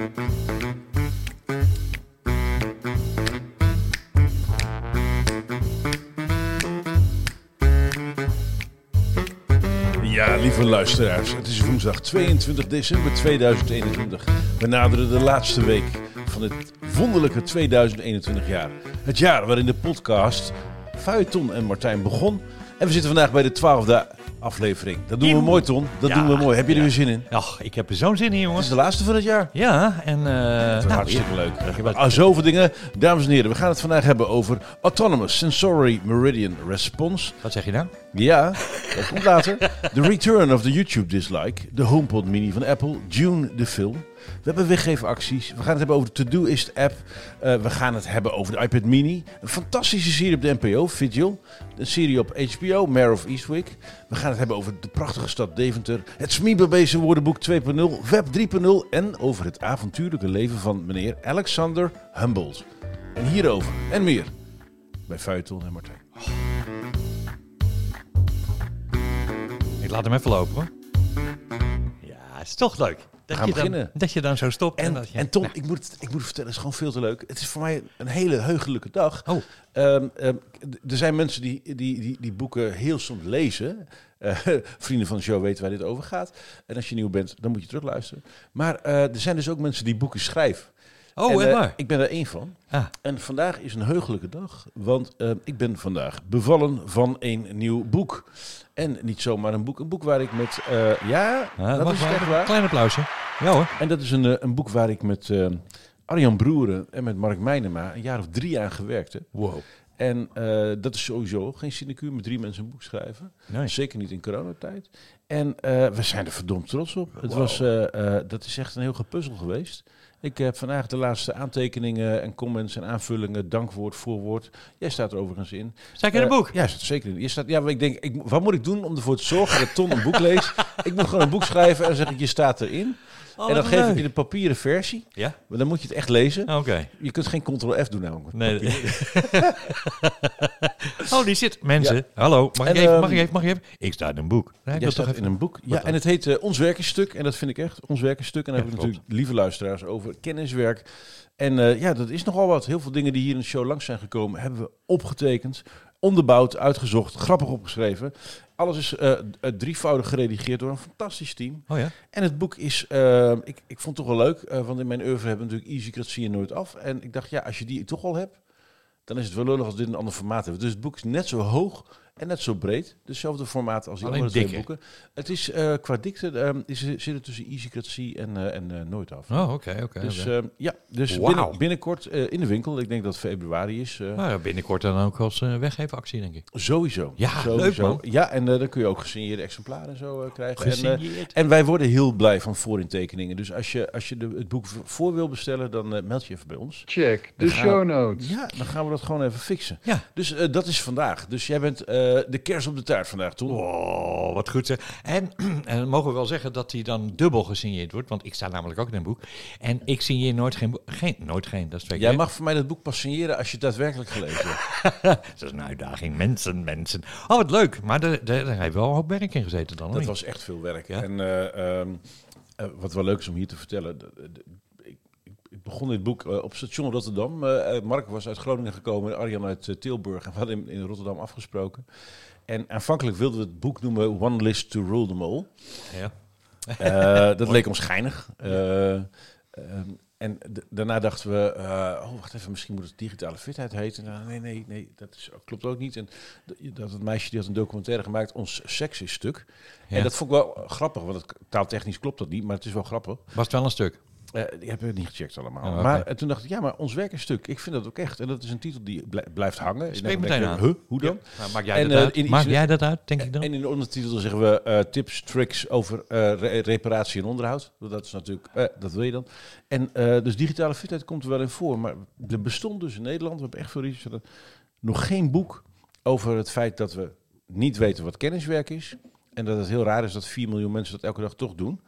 Ja, lieve luisteraars, het is woensdag 22 december 2021. We naderen de laatste week van het wonderlijke 2021 jaar. Het jaar waarin de podcast Feuilleton en Martijn begon. En we zitten vandaag bij de twaalfde aflevering. Dat doen we mooi, Ton. Dat Ja, doen we mooi. Heb je er weer zin in? Ach, ik heb er zo'n zin in, Het jongens. is de laatste van het jaar. Ja, en... eh nou, hartstikke leuk. Ah, zoveel dingen. Dames en heren, we gaan het vandaag hebben over Autonomous Sensory Meridian Response. Wat zeg je nou? Ja, dat komt later. The Return of the YouTube Dislike. De HomePod Mini van Apple. Dune, de film. We hebben weggeefacties. We gaan het hebben over de Todoist app. Eh, we gaan het hebben over de iPad Mini. Een fantastische serie op de NPO, Vigil. Een serie op HBO, Mare of Eastwick. We gaan het hebben over de prachtige stad Deventer. Het Smiebelbezen woordenboek 2.0, Web 3.0. En over het avontuurlijke leven van meneer Alexander Humboldt. En hierover en meer bij Feuilleton en Martijn. Ik laat hem even lopen, hoor. Ja, het is toch leuk. Dat, gaan je dan, beginnen. dat je dan zo stopt. En, En, dat je, en Tom, ik moet, ik moet vertellen, het is gewoon veel te leuk. Het is voor mij een hele heugelijke dag. Oh. Ehm, ehm, er zijn mensen die, die, die, die boeken heel soms lezen. Eh, vrienden van de show weten waar dit over gaat. En als je nieuw bent, dan moet je terugluisteren. Maar eh, er zijn dus ook mensen die boeken schrijven. Oh, en, eh, waar? ik ben er één van. Ah. En vandaag is een heugelijke dag, want ik ben vandaag bevallen van een nieuw boek. En niet zomaar een boek, een boek waar ik met... eh, ja, Ah, dat is echt waar. Klein applausje. Ja hoor. En dat is een, eh, een boek waar ik met eh, Arjan Broeren en met Mark Meinema een jaar of drie aan gewerkt heb. Wow. En eh, dat is sowieso geen sinecure met drie mensen een boek schrijven. Nee. Zeker niet in coronatijd. En eh, we zijn er verdomd trots op. Het was, eh, eh, dat is echt een heel gepuzzel geweest. Ik heb vandaag de laatste aantekeningen en comments en aanvullingen, dankwoord, voorwoord. Jij staat er overigens in. Ik in het Eh, boek? Ja, staat er zeker in. Je staat, ja, maar ik denk, ik, wat moet ik doen om ervoor te zorgen dat Ton een boek leest? ik moet gewoon een boek schrijven en dan zeg ik, je staat erin. Oh, en dan geef ik je de papieren versie. Ja? Maar dan moet je het echt lezen. Oké. Je kunt geen ctrl-f doen namelijk. Nee. oh, die zit. Mensen, hallo. Mag ik, En, even, ehm, mag ik even? Mag ik even? Ik sta in een boek. Nee, ik Jij wil toch staat even... in een boek. Ja, en het heet eh, Ons Werkenstuk. En dat vind ik echt, Ons Werkenstuk. En dan Ja, heb ik klopt. natuurlijk lieve luisteraars over kenniswerk. En eh, ja, dat is nogal wat. Heel veel dingen die hier in de show langs zijn gekomen, hebben we opgetekend, onderbouwd, uitgezocht, grappig opgeschreven. Alles is eh, eh, drievoudig geredigeerd door een fantastisch team. Oh ja? En het boek is, eh, ik, ik vond het toch wel leuk, want in mijn oeuvre hebben we natuurlijk Easycratie Nooit Af. En ik dacht, ja, als je die toch al hebt, dan is het wel lullig als dit een ander formaat heeft. Dus het boek is net zo hoog en net zo breed. Hetzelfde formaat als die Alleen andere twee dikker. boeken. Het is eh, qua dikte, eh, is, zit het tussen Easycratie en, eh, en eh, Nooit Af. Oh, oké, oké. Dus oké. eh, ja, dus Wauw. binnen, binnenkort eh, in de winkel. Ik denk dat het februari is. eh, Nou ja, binnenkort dan ook als uh, weggeefactie, denk ik. Sowieso. Ja, sowieso. leuk, man. Ja, en dan kun je ook gesigneerde exemplaren en zo eh, krijgen. En, Gesigneerd. En wij worden heel blij van voorintekeningen. Dus als je, als je de, het boek voor wil bestellen, dan meld je even bij ons. Check. De show notes. Ja, dan gaan we dat gewoon even fixen. Ja. Dus eh, dat is vandaag. Dus jij bent eh, de kers op de taart vandaag, Ton. Oh, wat goed zeg. En, en mogen we wel zeggen dat hij dan dubbel gesigneerd wordt. Want ik sta namelijk ook in een boek. En ik signeer nooit geen boek. Geen, nooit geen, dat is twee keer. Jij mag voor mij dat boek pas signeren als je het daadwerkelijk gelezen hebt. Dat is een uitdaging. Mensen, mensen. Oh, wat leuk. Maar daar, daar, daar heeft wel een hoop werk in gezeten dan. Dat was echt veel werk. Ja. En eh, ehm, eh, wat wel leuk is om hier te vertellen. Ik, begon dit boek eh, op station Rotterdam. Eh, eh, Mark was uit Groningen gekomen, Arjan uit Tilburg. En we hadden in, in Rotterdam afgesproken. En aanvankelijk wilden we het boek noemen One List to Rule Them All. Ja. Dat leek ons geinig. Eh, ehm, en daarna dachten we, oh wacht even, misschien moet het digitale fitheid heten. Nou, nee, nee, nee, dat is, klopt ook niet. En dat het meisje die had een documentaire gemaakt, ons seks is stuk. Ja. En dat vond ik wel grappig, want het, taaltechnisch klopt dat niet, maar het is wel grappig. Was het wel een stuk? Eh die hebben we niet gecheckt allemaal. Oh. Maar eh, toen dacht ik, ja, maar ons werk is stuk. Ik vind dat ook echt. En dat is een titel die blij- blijft hangen. Spreek En meteen aan. Huh, hoe dan? Nou, maak jij En, dat eh, uit? Maak jij dat uit, denk ik dan? En in de ondertitel zeggen we eh, tips, tricks over eh, re- reparatie en onderhoud. Dat is natuurlijk, eh, dat wil je dan. En eh, dus digitale fitheid komt er wel in voor. Maar er bestond dus in Nederland, we hebben echt veel research nog geen boek over het feit dat we niet weten wat kenniswerk is. En dat het heel raar is dat 4 miljoen mensen dat elke dag toch doen.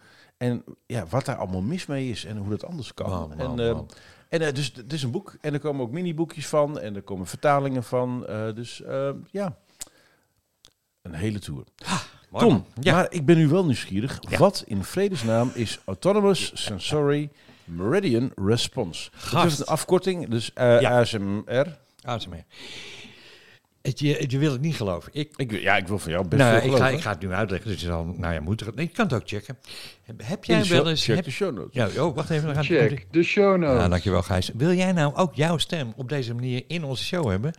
En ja, wat daar allemaal mis mee is en hoe dat anders kan. Man, man, en eh, man. en eh, dus het is een boek. En er komen ook miniboekjes van. En er komen vertalingen van. Eh, dus ja, een hele tour. Tom. Ja. maar ik ben nu wel nieuwsgierig. Ja. Wat in vredesnaam is Autonomous Sensory Meridian Response. Dat Gast. is een afkorting, dus. ASMR. ASMR. Het, je, je wil het niet geloven. Ik, Ik, ja, ik wil van jou best nou, veel ik, ga, geloven. ik ga het nu uitleggen. Dus je zal, nou ja, moet er, nee, je kan het ook checken. Heb, jij wel eens... check Heb, de show notes. ja, oh, wacht even. Dan Check de show notes. Dankjewel Gijs. Wil jij nou ook jouw stem op deze manier in onze show hebben?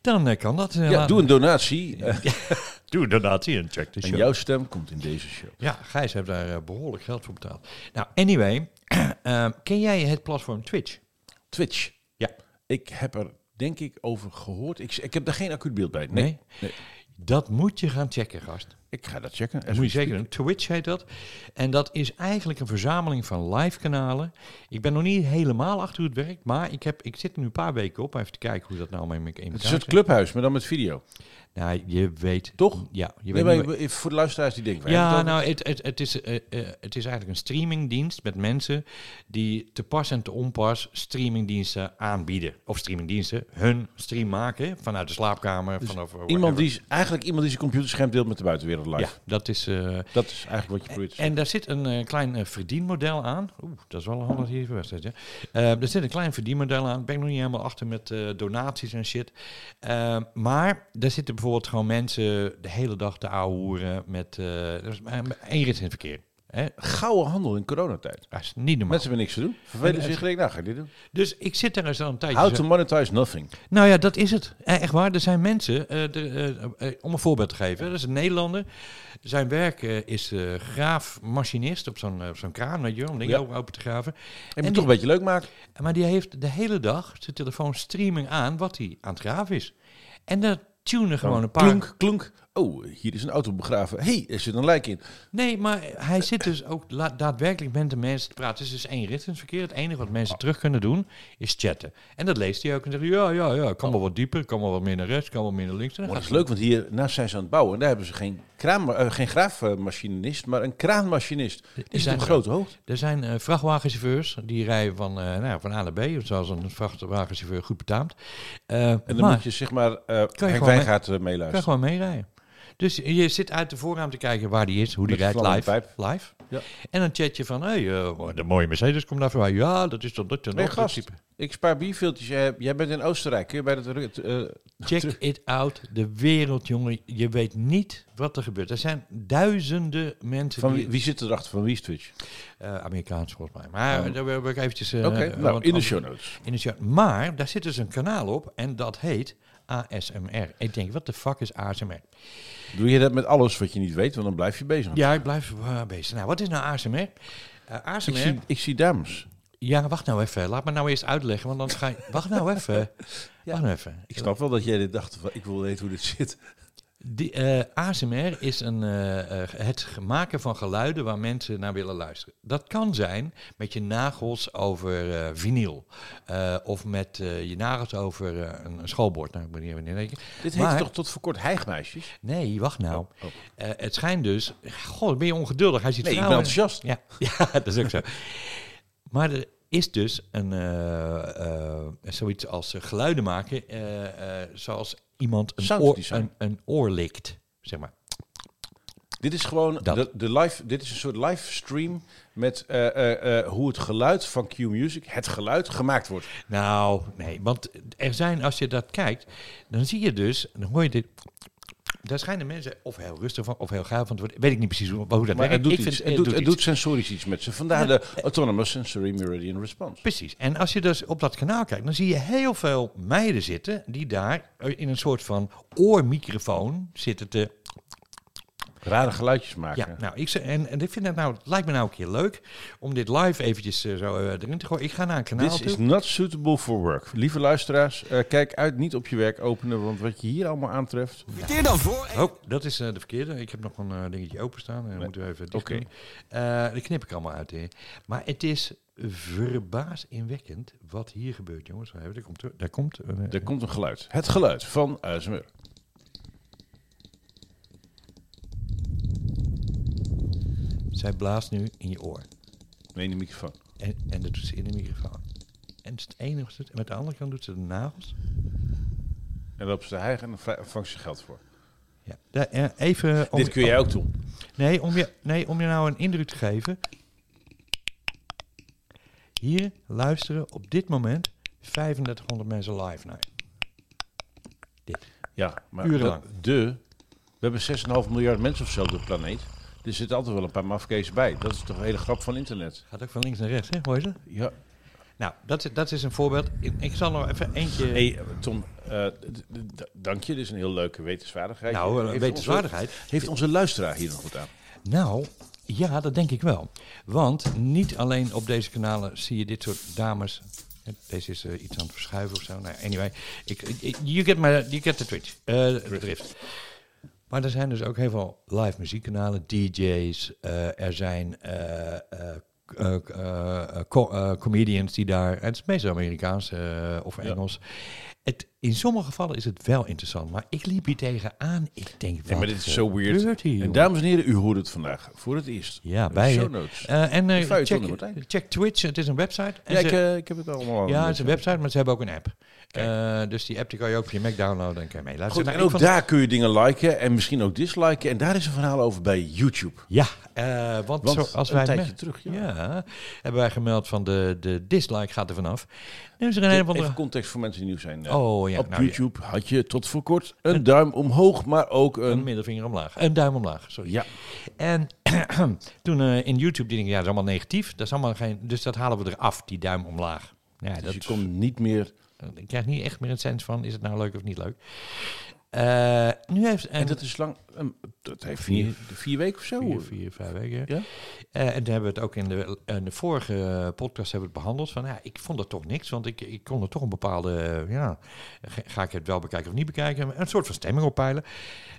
Dan eh, kan dat. eh, Ja, doe een donatie. doe een donatie en check de en show. jouw stem komt in deze show. Ja, Gijs heeft daar eh, behoorlijk geld voor betaald. Nou, anyway. ken jij het platform Twitch? Twitch. Ja. Ik heb er denk ik over gehoord. Ik, ik heb daar geen acuut beeld bij. Nee. Nee? Nee. Dat moet je gaan checken, gast. Ik ga dat checken. Dat moet je zeker doen. Twitch heet dat. En dat is eigenlijk een verzameling van live kanalen. Ik ben nog niet helemaal achter hoe het werkt, maar ik, heb, ik zit er nu een paar weken op. Even te kijken hoe dat nou met me in Het is elkaar zit. clubhuis, maar dan met video. Nou, je weet... Toch? Ja, je Nee, weet maar voor de luisteraars die denken... Ja, nou, het, het, het, is, eh, eh, het is eigenlijk een streamingdienst met mensen die te pas en te onpas streamingdiensten aanbieden. Of streamingdiensten hun stream maken vanuit de slaapkamer. vanaf Dus Iemand die, is- eigenlijk iemand die zijn computerscherm deelt met de buitenwereld live. Ja, dat is... eh, Dat is eigenlijk wat je probeert en daar zit een eh, klein eh, verdienmodel aan. Oeh, dat is wel een handig hier wedstrijd, ja. Eh, er zit een klein verdienmodel aan. Ben ik nog niet helemaal achter met eh, donaties en shit. Eh, maar daar zitten bijvoorbeeld gewoon mensen de hele dag te ouwehoeren met eh, er is maar één rit in het verkeer. Hè? Gouden handel in coronatijd. Dat is niet normaal. Mensen hebben niks te doen. Vervelen En- zich. denk, Nou, ga ik dit doen. Dus ik zit daar eens al een tijdje... How to monetize nothing. Nou ja, dat is het. Eh, Echt waar. Er zijn mensen, eh, de, om een voorbeeld te geven, dat is een Nederlander. Zijn werk is graafmachinist op zo'n zo'n kraan, weet je wel, om dingen Ja. open- te graven. En, En moet toch een beetje leuk maken. Maar die heeft de hele dag zijn telefoon streaming aan wat hij aan het graven is. En daar tunen gewoon een paar... Klonk, klonk. Oh, hier is een auto begraven. hey, er zit een lijk in. Nee, maar hij zit dus ook daadwerkelijk met de mensen te praten. Het is dus één rit in het verkeer. Het enige wat mensen terug kunnen doen, is chatten. En dat leest hij ook en zegt ja, ja, ja, kan wel wat dieper, kan wel wat meer naar rechts, kan wel meer naar links. Maar dat is leuk, want hier naast zijn ze aan het bouwen. En daar hebben ze geen, kraan, eh, geen graafmachinist, maar een kraanmachinist. Zijn op er grote hoogte. Er zijn eh, vrachtwagenchauffeurs die rijden van, eh, nou, van A naar B, zoals een vrachtwagenchauffeur goed betaamt. Eh, En dan maar moet je zeg maar, eh Henk Wijngaard eh, kan meeluisteren. gewoon meerijden. Dus je zit uit de voorraam te kijken waar die is, hoe die Met rijdt live. pijp. live. Ja. En dan chat je van, hé, hey, eh, de mooie Mercedes komt daar voorbij. Ja, dat is toch dat en Nee, dat, dat gast. type. Ik spaar bierveeltjes. Jij, jij bent in Oostenrijk. Kun je bij dat... eh, Check it out. De wereld, jongen. Je weet niet wat er gebeurt. Er zijn duizenden mensen van wie, wie zit erachter? Van wie is Twitch? eh, Amerikaans volgens mij. Maar Oh. daar wil ik eventjes... Oké, nou, in de show notes. In de show. Maar daar zit dus een kanaal op en dat heet ASMR. Ik denk, wat de fuck is ASMR? Doe je dat met alles wat je niet weet, want dan blijf je bezig. Ja, ik blijf eh, bezig. Nou, wat is nou ASMR? Eh, Ik, ASMR... zie, ik zie dames. Ja, wacht nou even. Laat me nou eerst uitleggen, want dan ga je... Wacht nou even. Wacht nou even. Ik snap wel dat jij dit dacht, van, ik wil weten hoe dit zit. Die, eh, ASMR is een, eh, eh, het maken van geluiden waar mensen naar willen luisteren. Dat kan zijn met je nagels over eh, vinyl. Of met je nagels over een, een schoolbord. Nou, ik moet niet. Dit Maar- heet toch tot voor kort? Nee, wacht nou. Oh, oh. Het schijnt dus... God, ben je ongeduldig? Hij ziet Nee, ik ben vrouwen... enthousiast. Ja, ja, dat is ook zo. Maar er is dus een, zoiets als geluiden maken, zoals iemand een oor, een, een oor likt, zeg maar. Dit is gewoon Dat. de, de live, dit is een soort livestream met eh, eh, eh, hoe het geluid van Q Music, het geluid, gemaakt wordt. Nou, nee, want er zijn, als je dat kijkt, dan zie je dus, dan hoor je dit. Daar schijnen mensen of heel rustig van, of heel gaaf van te worden. Weet ik niet precies hoe, hoe dat Maar werkt. het doet, ik iets, vind, het, doet, het iets. doet sensorisch iets met ze. Vandaar de Autonomous Sensory Meridian Response. Precies. En als je dus op dat kanaal kijkt, dan zie je heel veel meiden zitten die daar in een soort van oormicrofoon zitten te Rare geluidjes maken. Ja, nou, ik, ze- en, en ik vind het nou, het lijkt me nou een keer leuk om dit live eventjes eh, zo eh, erin te gooien. Ik ga naar een kanaal This toe. is not suitable for work. Lieve luisteraars, eh, kijk uit niet op je werk openen, want wat je hier allemaal aantreft... Profiteer dan voor. Oh, dat is eh, de verkeerde. Ik heb nog een dingetje openstaan. En dan moeten we even dicht Oké. Eh, die knip ik allemaal uit. hè. Maar het is verbaasinwekkend wat hier gebeurt, jongens. Daar komt, er- daar komt een, Er komt een geluid. Het geluid van ASMR. Zij blaast nu in je oor. Nee, in de microfoon. En, en dat doet ze in de microfoon. En het is het enige wat ze doet. En met de andere kant doet ze de nagels. En dan loopt ze te hijgen en dan vangt ze geld voor. Ja. Daar, eh, even om, Dit kun jij ook doen. Nee om, je, nee, om je nou een indruk te geven. Hier luisteren op dit moment 3500 mensen live naar. Ja, maar Urenlang. de... We hebben 6,5 miljard mensen of zo op de planeet. Er zitten altijd wel een paar mafkezen bij. Dat is toch een hele grap van internet. Gaat ook van links naar rechts, hè? Hoor je ze? Ja. Nou, dat, is- dat is een voorbeeld. Ik, ik zal nog even eentje... Hey, Tom, eh, dank je. Dit is een heel leuke wetenswaardigheid. nou, een Heeft wetenswaardigheid. Onze, heeft onze luisteraar hier nog wat aan? Nou, ja, dat denk ik wel. Want niet alleen op deze kanalen zie je dit soort dames. Deze is eh, iets aan het verschuiven of zo. Nou, anyway, ik, you, get my, you get the twitch, de drift. Maar er zijn dus ook heel veel live muziekkanalen, DJ's. eh, er zijn eh, eh, co- comedians die daar. Het is meestal Amerikaans of Ja. Engels. Het, in sommige gevallen is het wel interessant. Maar ik liep hier tegenaan. Ik denk, Nee, maar dit is zo weird. hier, En dames en heren, u hoort het vandaag voor het eerst. Ja, bij show notes. En check, Twitch, het is een website. En ja, ze- ik, ik heb het allemaal al. ja, het is een website, maar ze hebben ook een app. Eh, dus die app die kan je ook je Mac downloaden en kan je mee luisteren. Goed, en Nou, ook ik vond- daar kun je dingen liken en misschien ook disliken. En daar is een verhaal over bij YouTube. Ja, eh, want, Want zo, als een wij tijdje me- terug, ja. ja, hebben wij gemeld van de, de dislike gaat er vanaf. Nu is er een een andere... Even context voor mensen die nieuw zijn. Oh ja, Op nou, ja, YouTube had je tot voor kort een duim omhoog, maar ook een een... middelvinger omlaag. Een duim omlaag, sorry. Ja, En toen eh, in YouTube die ik, ja, dat is allemaal negatief. Dat is allemaal geen, dus dat halen we eraf, die duim omlaag. Ja, dus dat je komt niet meer... Ik krijg niet echt meer een sens van, is het nou leuk of niet leuk? Eh, nu heeft... En dat is lang... ehm, dat heeft Vier- vier, vier weken of zo. Vier, vier, vijf weken. Ja? Eh, en toen hebben we het ook in de, in de vorige podcast hebben we het behandeld. Van, ja, ik vond het toch niks, want ik, ik kon er toch een bepaalde... eh, ja, ga- ga ik het wel bekijken of niet bekijken? Een soort van stemming oppeilen.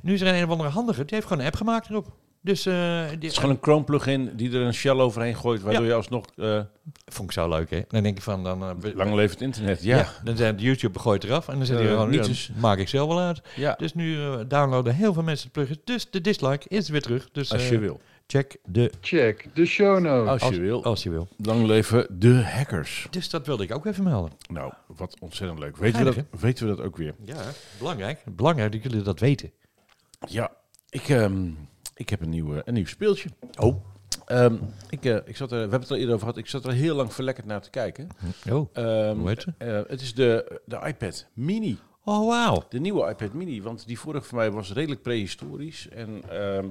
Nu is er een, een of andere handige, die heeft gewoon een app gemaakt erop. Dus eh, die, Het is gewoon een Chrome plugin die er een shell overheen gooit, waardoor je alsnog... eh vond ik zo leuk, hè? Dan denk ik van... Dan, eh, lang leeft het internet, ja. ja. dan zijn YouTube gooit eraf en dan zit hij gewoon... niet dus. maak ik zelf wel uit. ja. Dus nu eh, downloaden heel veel mensen het plugin. Dus de dislike is weer terug. Dus Als eh, je wil. check de... Check de show notes. Als Als, je wil. als je wil. Lang leven de hackers. Dus dat wilde ik ook even melden. Nou, wat ontzettend leuk. Weten we, dat, weten we dat ook weer? Ja, belangrijk. Belangrijk dat jullie dat weten. Ja, ik, ehm, ik heb een nieuw, een nieuw speeltje. Oh. Ehm, ik, eh, ik zat er, we hebben het al eerder over gehad, ik zat er heel lang verlekkerd naar te kijken. Oh, Ehm, Hoe heet ze? eh, het is de, de iPad Mini. oh wauw. De nieuwe iPad Mini, want die vorige van mij was redelijk prehistorisch. En ehm,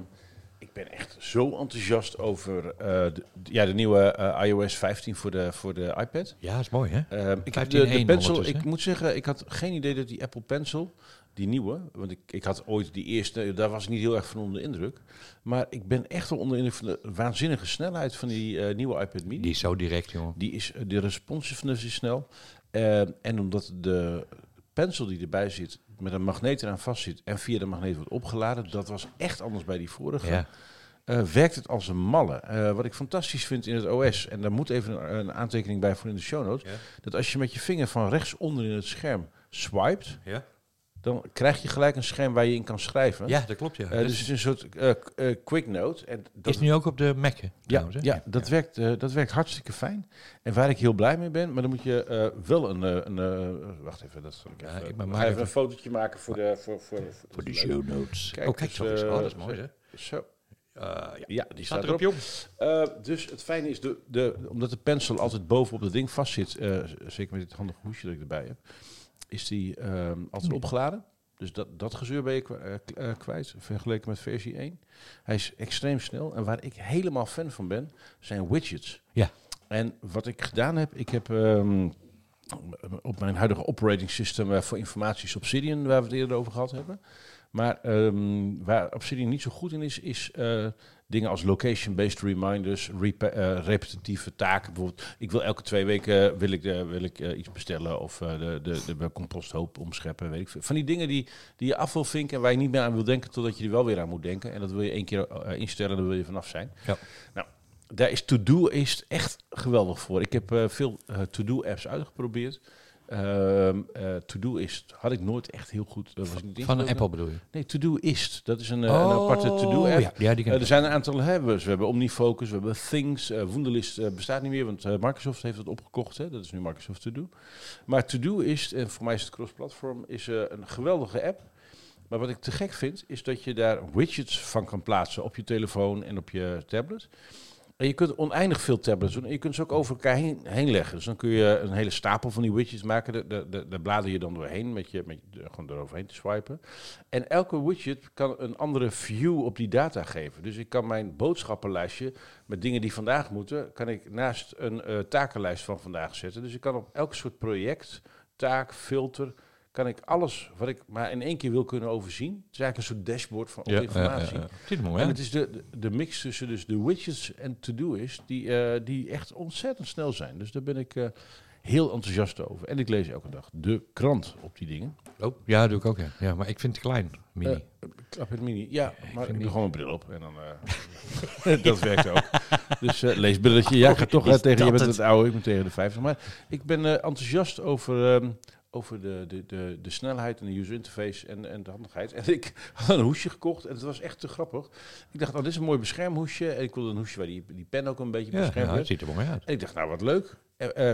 ik ben echt zo enthousiast over eh, de, ja, de nieuwe iOS 15 voor de, voor de iPad. Ja, is mooi hè? Ik heb 15.1 de, de pencil, ik moet zeggen, ik had geen idee dat die Apple Pencil, die nieuwe, want ik, ik had ooit die eerste, daar was ik niet heel erg van onder de indruk. Maar ik ben echt wel onder de indruk van de waanzinnige snelheid van die eh, nieuwe iPad Mini. Die is zo direct, jongen. Die is, de responsiveness is snel. Eh, en omdat de pencil die erbij zit met een magneet eraan vast zit en via de magneet wordt opgeladen, dat was echt anders bij die vorige. Ja. Eh, werkt het als een malle. Eh, wat ik fantastisch vind in het OS, en daar moet even een, een aantekening bij voor in de show notes, Ja. dat als je met je vinger van rechts onder in het scherm swipet, Ja? Dan krijg je gelijk een scherm waar je in kan schrijven. ja, dat klopt ja. Eh, Dus dus het is een soort eh, eh, quick note. En dat is nu ook op de Mac hè, ja, hè? ja, dat, Werkt, eh, dat werkt hartstikke fijn. En waar ik heel blij mee ben, maar dan moet je eh, wel een... een eh, wacht even, dat zal ik Ja, even... ik maar even even- een fotootje maken voor de... Voor, voor, voor, Voor de is show notes. Kijk, oh, kijk dus, eens. Oh, dat is mooi hè? Zo. Eh, ja. Ja, die Staat staat erop. Eh, dus het fijne is, de, de, omdat de pencil altijd bovenop het ding vastzit, eh, zeker met dit handige hoesje dat ik erbij heb, is die ehm, altijd opgeladen. Dus dat, dat gezeur ben je eh, eh, kwijt, vergeleken met versie 1. Hij is extreem snel. En waar ik helemaal fan van ben, zijn widgets. Ja. En wat ik gedaan heb, ik heb ehm, op mijn huidige operating system eh, voor informaties Obsidian, waar we het eerder over gehad hebben. Maar ehm, waar Obsidian niet zo goed in is, is eh, dingen als location-based reminders, repa- eh, repetitieve taken. Bijvoorbeeld, ik wil elke twee weken wil ik, de, wil ik eh, iets bestellen of eh, de, de, de composthoop omscheppen. Weet ik veel. Van die dingen die, die je af wil vinken en waar je niet meer aan wil denken totdat je er wel weer aan moet denken. En dat wil je één keer eh, instellen en dan wil je vanaf zijn. Ja. Nou, daar is To-Do is echt geweldig voor. Ik heb eh, veel eh, To-Do apps uitgeprobeerd. Ehm eh, To-Do is had ik nooit echt heel goed. eh, was ik niet Van. Apple bedoel je? Nee, To-Do is. Dat is een, eh, een aparte To-Do app. Oh, Ja, ja die ken ik. er zijn een aantal hebben. we hebben Omnifocus, we hebben Things. Wunderlist bestaat niet meer, want Microsoft heeft het opgekocht. Hè? Dat is nu Microsoft To Do. Maar To Do is, en voor mij is het cross-platform, is een geweldige app. Maar wat ik te gek vind, is dat je daar widgets van kan plaatsen op je telefoon en op je tablet. Je kunt oneindig veel tablets doen. En je kunt ze ook over elkaar heen, leggen. Dus dan kun je een hele stapel van die widgets maken. Daar de blader je dan doorheen met je, met gewoon eroverheen te swipen. En elke widget kan een andere view op die data geven. Dus ik kan mijn boodschappenlijstje met dingen die vandaag moeten, kan ik naast een eh, takenlijst van vandaag zetten. Dus ik kan op elk soort project, taak, filter, kan ik alles wat ik maar in één keer wil kunnen overzien. Het is eigenlijk een soort dashboard van Ja, informatie. ja, mooi, En het is de, de, mix tussen dus de widgets en to-do-is, die, eh, die echt ontzettend snel zijn. Dus daar ben ik eh, heel enthousiast over. En ik lees elke dag de krant op die dingen. Oh, ja, dat doe ik ook, ja. ja. Maar ik vind het klein, mini. Eh, Klap het mini. Ja, maar ik doe gewoon mijn bril op en dan... dat werkt ook. Dus eh leesbrilletje. Ja, ik ga toch tegen... Je bent het? het oude, ik ben tegen de 50. Maar ik ben enthousiast over... ehm, over de, de, de, de snelheid en de user interface en, en de handigheid. En ik had een hoesje gekocht en het was echt te grappig. Ik dacht, oh, dit is een mooi beschermhoesje. En ik wilde een hoesje waar die, die pen ook een beetje ja, beschermd ja, het ziet er mooi uit. En ik dacht, nou wat leuk.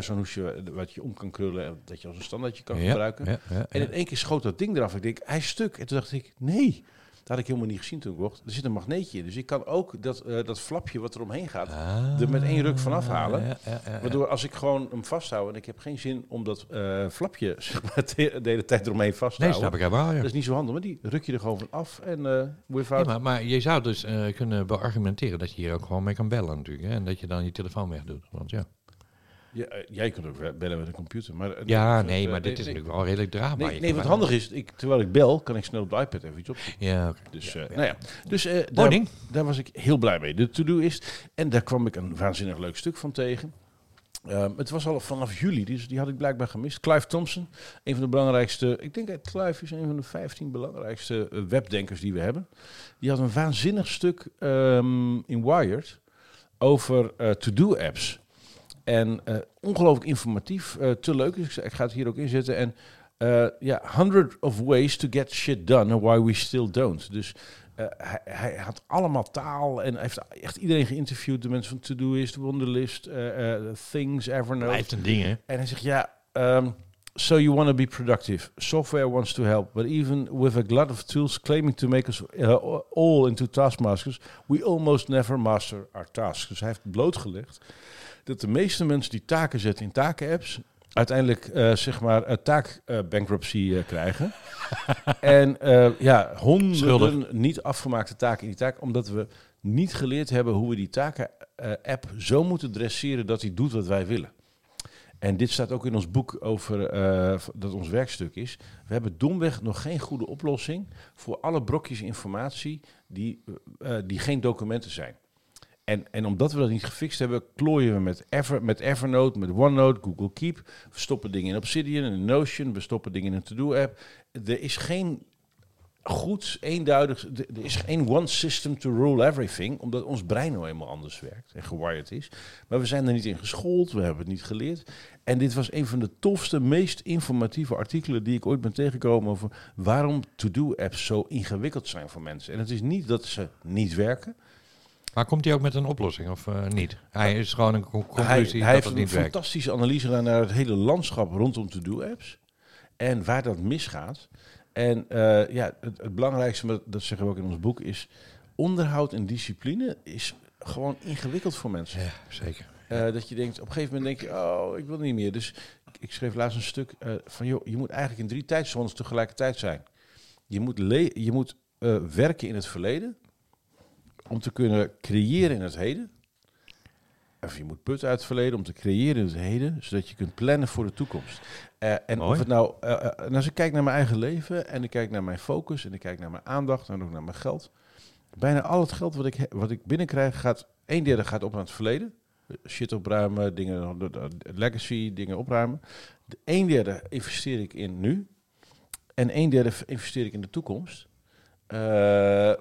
Zo'n hoesje wat je om kan krullen en dat je als een standaardje kan ja, gebruiken. Ja, ja, En in één keer schoot dat ding eraf. Ik denk, hij is stuk. En toen dacht ik, nee. Dat had ik helemaal niet gezien toen ik kocht. Er zit een magneetje in. Dus ik kan ook dat, eh, dat flapje wat er omheen gaat... Ah, er met één ruk van afhalen. Ja, ja, ja, ja. Waardoor als ik gewoon hem vasthoud... en ik heb geen zin om dat eh, flapje de, hele tijd eromheen vast te Nee, houden. snap ik helemaal, ja. Dat is niet zo handig. Maar die ruk je er gewoon van af. En eh Ja, without... maar, maar je zou dus kunnen beargumenteren dat je hier ook gewoon mee kan bellen natuurlijk. Hè? En dat je dan je telefoon wegdoet. Want ja, Ja, eh, jij kunt ook bellen met een computer. Maar, eh, ja nee, eh, maar dit is nee, natuurlijk wel redelijk draagbaar. Nee, nee wat handig is, ik, terwijl ik bel, kan ik snel op de iPad even iets opzoeken. Ja. Dus, Ja, ja. nou ja. dus Mooi daar, daar was ik heel blij mee. De to-do is, en daar kwam ik een waanzinnig leuk stuk van tegen. Ehm, het was al vanaf juli, dus die had ik blijkbaar gemist. Clive Thompson, een van de belangrijkste, ik denk dat Clive is een van de 15 belangrijkste webdenkers die we hebben. Die had een waanzinnig stuk ehm, in Wired over to-do apps. En eh, ongelooflijk informatief, eh, te leuk. Dus ik, ik ga het hier ook inzetten. En eh, ja, 100 of ways to get shit done and why we still don't. Dus hij, hij had allemaal taal en hij heeft echt iedereen geïnterviewd. De mensen van Todoist, Wonderlist, eh, eh, Things, Evernote. Blijft een ding, hè? En hij zegt, ja, um, so you want to be productive. Software wants to help, but even with a glut of tools claiming to make us uh, all into taskmasters, we almost never master our tasks. Dus hij heeft blootgelegd dat de meeste mensen die taken zetten in takenapps, uiteindelijk eh, zeg maar uh, taakbankruptcy uh, krijgen. en uh, ja, honderden Schuldig. niet afgemaakte taken in die taak, omdat we niet geleerd hebben hoe we die taken-app zo moeten dresseren dat hij doet wat wij willen. En dit staat ook in ons boek over uh, dat ons werkstuk is. We hebben domweg nog geen goede oplossing voor alle brokjes informatie die, uh, die geen documenten zijn. En, en omdat we dat niet gefixt hebben, klooien we met, Ever, met Evernote, met OneNote, Google Keep. We stoppen dingen in Obsidian, in Notion, we stoppen dingen in een To-Do-app. Er is geen goed, eenduidig, er is geen one system to rule everything, omdat ons brein nou eenmaal anders werkt en gewired is. Maar we zijn er niet in geschoold, we hebben het niet geleerd. En dit was een van de tofste, meest informatieve artikelen die ik ooit ben tegengekomen over waarom to-do-apps zo ingewikkeld zijn voor mensen. En het is niet dat ze niet werken. Maar komt hij ook met een oplossing of uh, niet? Hij is gewoon een conclusie hij, dat hij heeft niet een werkt. fantastische analyse gedaan naar het hele landschap rondom to-do-apps. En waar dat misgaat. En uh, ja, het, het, belangrijkste, dat zeggen we ook in ons boek, is onderhoud en discipline is gewoon ingewikkeld voor mensen. Ja, zeker. Uh, dat je denkt, op een gegeven moment denk je, oh, ik wil niet meer. Dus ik, ik schreef laatst een stuk van, joh, je moet eigenlijk in drie tijdzones tegelijkertijd zijn. Je moet, je moet werken in het verleden om te kunnen creëren in het heden. Of je moet putten uit het verleden om te creëren in het heden, zodat je kunt plannen voor de toekomst. Uh, en Mooi. of het nou, uh, en als ik kijk naar mijn eigen leven en ik kijk naar mijn focus en ik kijk naar mijn aandacht en ook naar mijn geld. Bijna al het geld wat ik, wat ik binnenkrijg gaat, een derde gaat op naar het verleden. Shit opruimen, dingen, legacy, dingen opruimen. De een derde investeer ik in nu. En een derde investeer ik in de toekomst.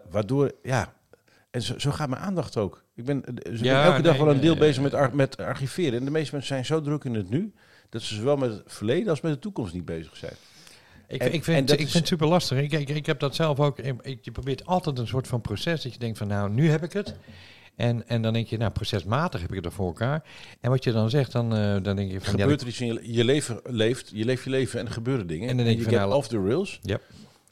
Waardoor, ja, en zo, zo, gaat mijn aandacht ook. Ik ben, Ja, ben elke dag nee, wel een deel nee, bezig met, ar met archiveren. En de meeste mensen zijn zo druk in het nu, dat ze zowel met het verleden als met de toekomst niet bezig zijn. Ik, En- ik, vind, ik is- vind het super lastig. Ik, ik, ik heb dat zelf ook. Ik, ik- je probeert altijd een soort van proces dat je denkt van nou, nu heb ik het. En, en dan denk je, nou, procesmatig heb ik het er voor elkaar. En wat je dan zegt, dan, eh, dan denk je van ja, Gebeurt er iets in je, je leven, leeft, je leeft je leven en er gebeuren dingen. En dan denk je je van, nou, off the rails. Ja.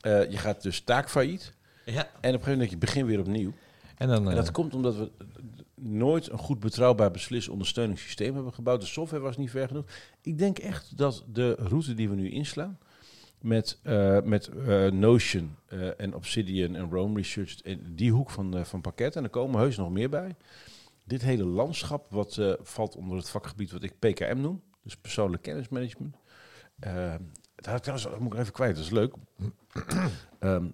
Eh, je gaat dus taak failliet. ja. En op een gegeven moment denk je, begin weer opnieuw. En dan, En eh, dat komt omdat we nooit een goed betrouwbaar beslisondersteuningssysteem hebben gebouwd. De software was niet ver genoeg. Ik denk echt dat de route die we nu inslaan met, eh, met eh, Notion en Obsidian en Rome Research in die hoek van, van pakket. En er komen heus nog meer bij. Dit hele landschap wat valt onder het vakgebied wat ik PKM noem. Dus persoonlijk kennismanagement. Uh, dat, trouwens, dat moet ik even kwijt, dat is leuk. Ehm,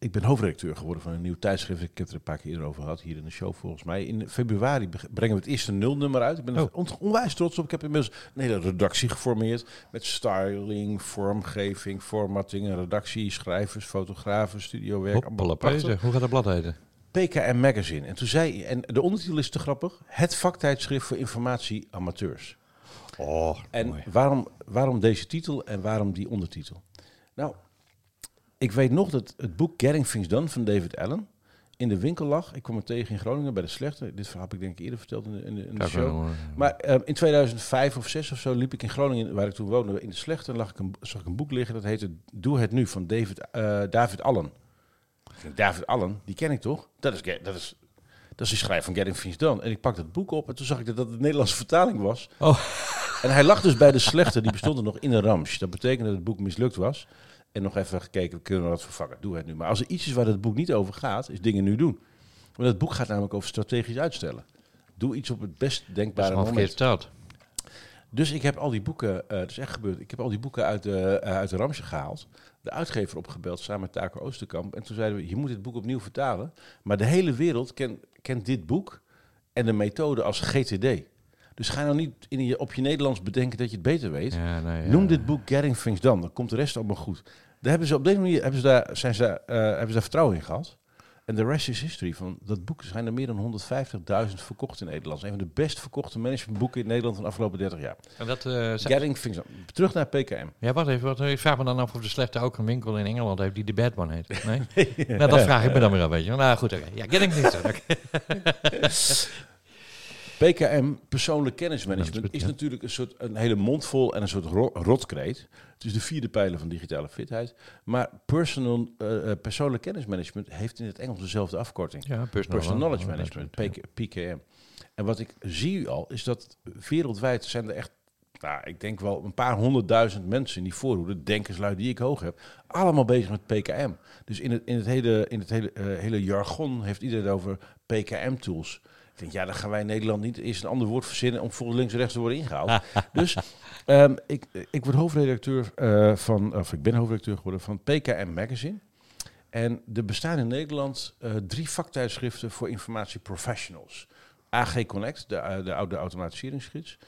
ik ben hoofdredacteur geworden van een nieuw tijdschrift. Ik heb het er een paar keer eerder over gehad, hier in de show volgens mij. In februari brengen we het eerste nulnummer uit. Ik ben er Oh. on- onwijs trots op. Ik heb inmiddels een hele redactie geformeerd. Met styling, vormgeving, formatting, redactie, schrijvers, fotografen, studiowerk. Hoppala. Hoe gaat dat blad heten? PKM Magazine. En toen zei, en de ondertitel is te grappig, het vaktijdschrift voor informatie amateurs. Oh, En mooi. waarom, waarom deze titel en waarom die ondertitel? Nou, ik weet nog dat het boek Getting Things Done van David Allen in de winkel lag. Ik kwam het tegen in Groningen bij de Slechte. Dit verhaal heb ik denk ik eerder verteld in de, in de, in de Kijk, show. Maar ehm, in 2005 of 6 of zo liep ik in Groningen, waar ik toen woonde, in de Slechte. En lag ik een, zag ik een boek liggen dat heette Doe het nu van David, eh, David Allen. David Allen, die ken ik toch? Dat is, dat is, dat is de schrijver van Getting Things Done. En ik pakte het boek op en toen zag ik dat dat de Nederlandse vertaling was. Oh. En hij lag dus bij de Slechte, die bestond er nog in een ramsch. Dat betekende dat het boek mislukt was. En nog even gekeken, kunnen we dat vervangen? Doe het nu. Maar als er iets is waar het boek niet over gaat, is dingen nu doen. Want het boek gaat namelijk over strategisch uitstellen. Doe iets op het best Dat is denkbare moment. verteld. Dus ik heb al die boeken, eh het is echt gebeurd, ik heb al die boeken uit de, eh, uit de Ramsje gehaald. De uitgever opgebeld samen met Taco Oosterkamp. En toen zeiden we, je moet dit boek opnieuw vertalen. Maar de hele wereld ken- kent dit boek en de methode als GTD. Dus ga nou niet in je, op je Nederlands bedenken dat je het beter weet. Ja, nee, ja. Noem dit boek Getting Things Done, dan komt de rest allemaal goed. Daar hebben ze op deze manier hebben ze daar, zijn ze, eh, hebben ze daar vertrouwen in gehad. En de rest is history. Van dat boek zijn er meer dan 150.000 verkocht in Nederland. Een van de best verkochte managementboeken in Nederland van de afgelopen 30 jaar. En dat, zei- Getting Things Done. Terug naar PKM. ja, wacht even. Wat, ik vraag me dan af of de slechte ook een winkel in Engeland heeft die de Bad One heet. Nee? nou, dat vraag ik me dan weer af, weet je. wel. Nou, goed, oké. Ja, getting things done. PKM, persoonlijk kennismanagement, Management, is natuurlijk een soort een hele mondvol en een soort ro- rotkreet. Het is de vierde pijler van digitale fitheid. Maar personal, eh, persoonlijk kennismanagement heeft in het Engels dezelfde afkorting. Ja, personal, Personal Knowledge Management. PK PKM. En wat ik zie al, is dat wereldwijd zijn er echt, nou, ik denk wel een paar honderdduizend mensen in die voorhoede, denkerslui die ik hoog heb, allemaal bezig met PKM. Dus in het, in het hele, in het hele, eh, hele jargon heeft iedereen over PKM-tools. Denk, ja, dan gaan wij in Nederland niet eerst een ander woord verzinnen om volgens links en rechts te worden ingehaald. dus ehm, ik, ik word hoofdredacteur eh, van, of ik ben hoofdredacteur geworden van PKM Magazine. En er bestaan in Nederland eh, drie vaktijdschriften voor informatieprofessionals. AG Connect, de, eh, de oude automatiseringsgids.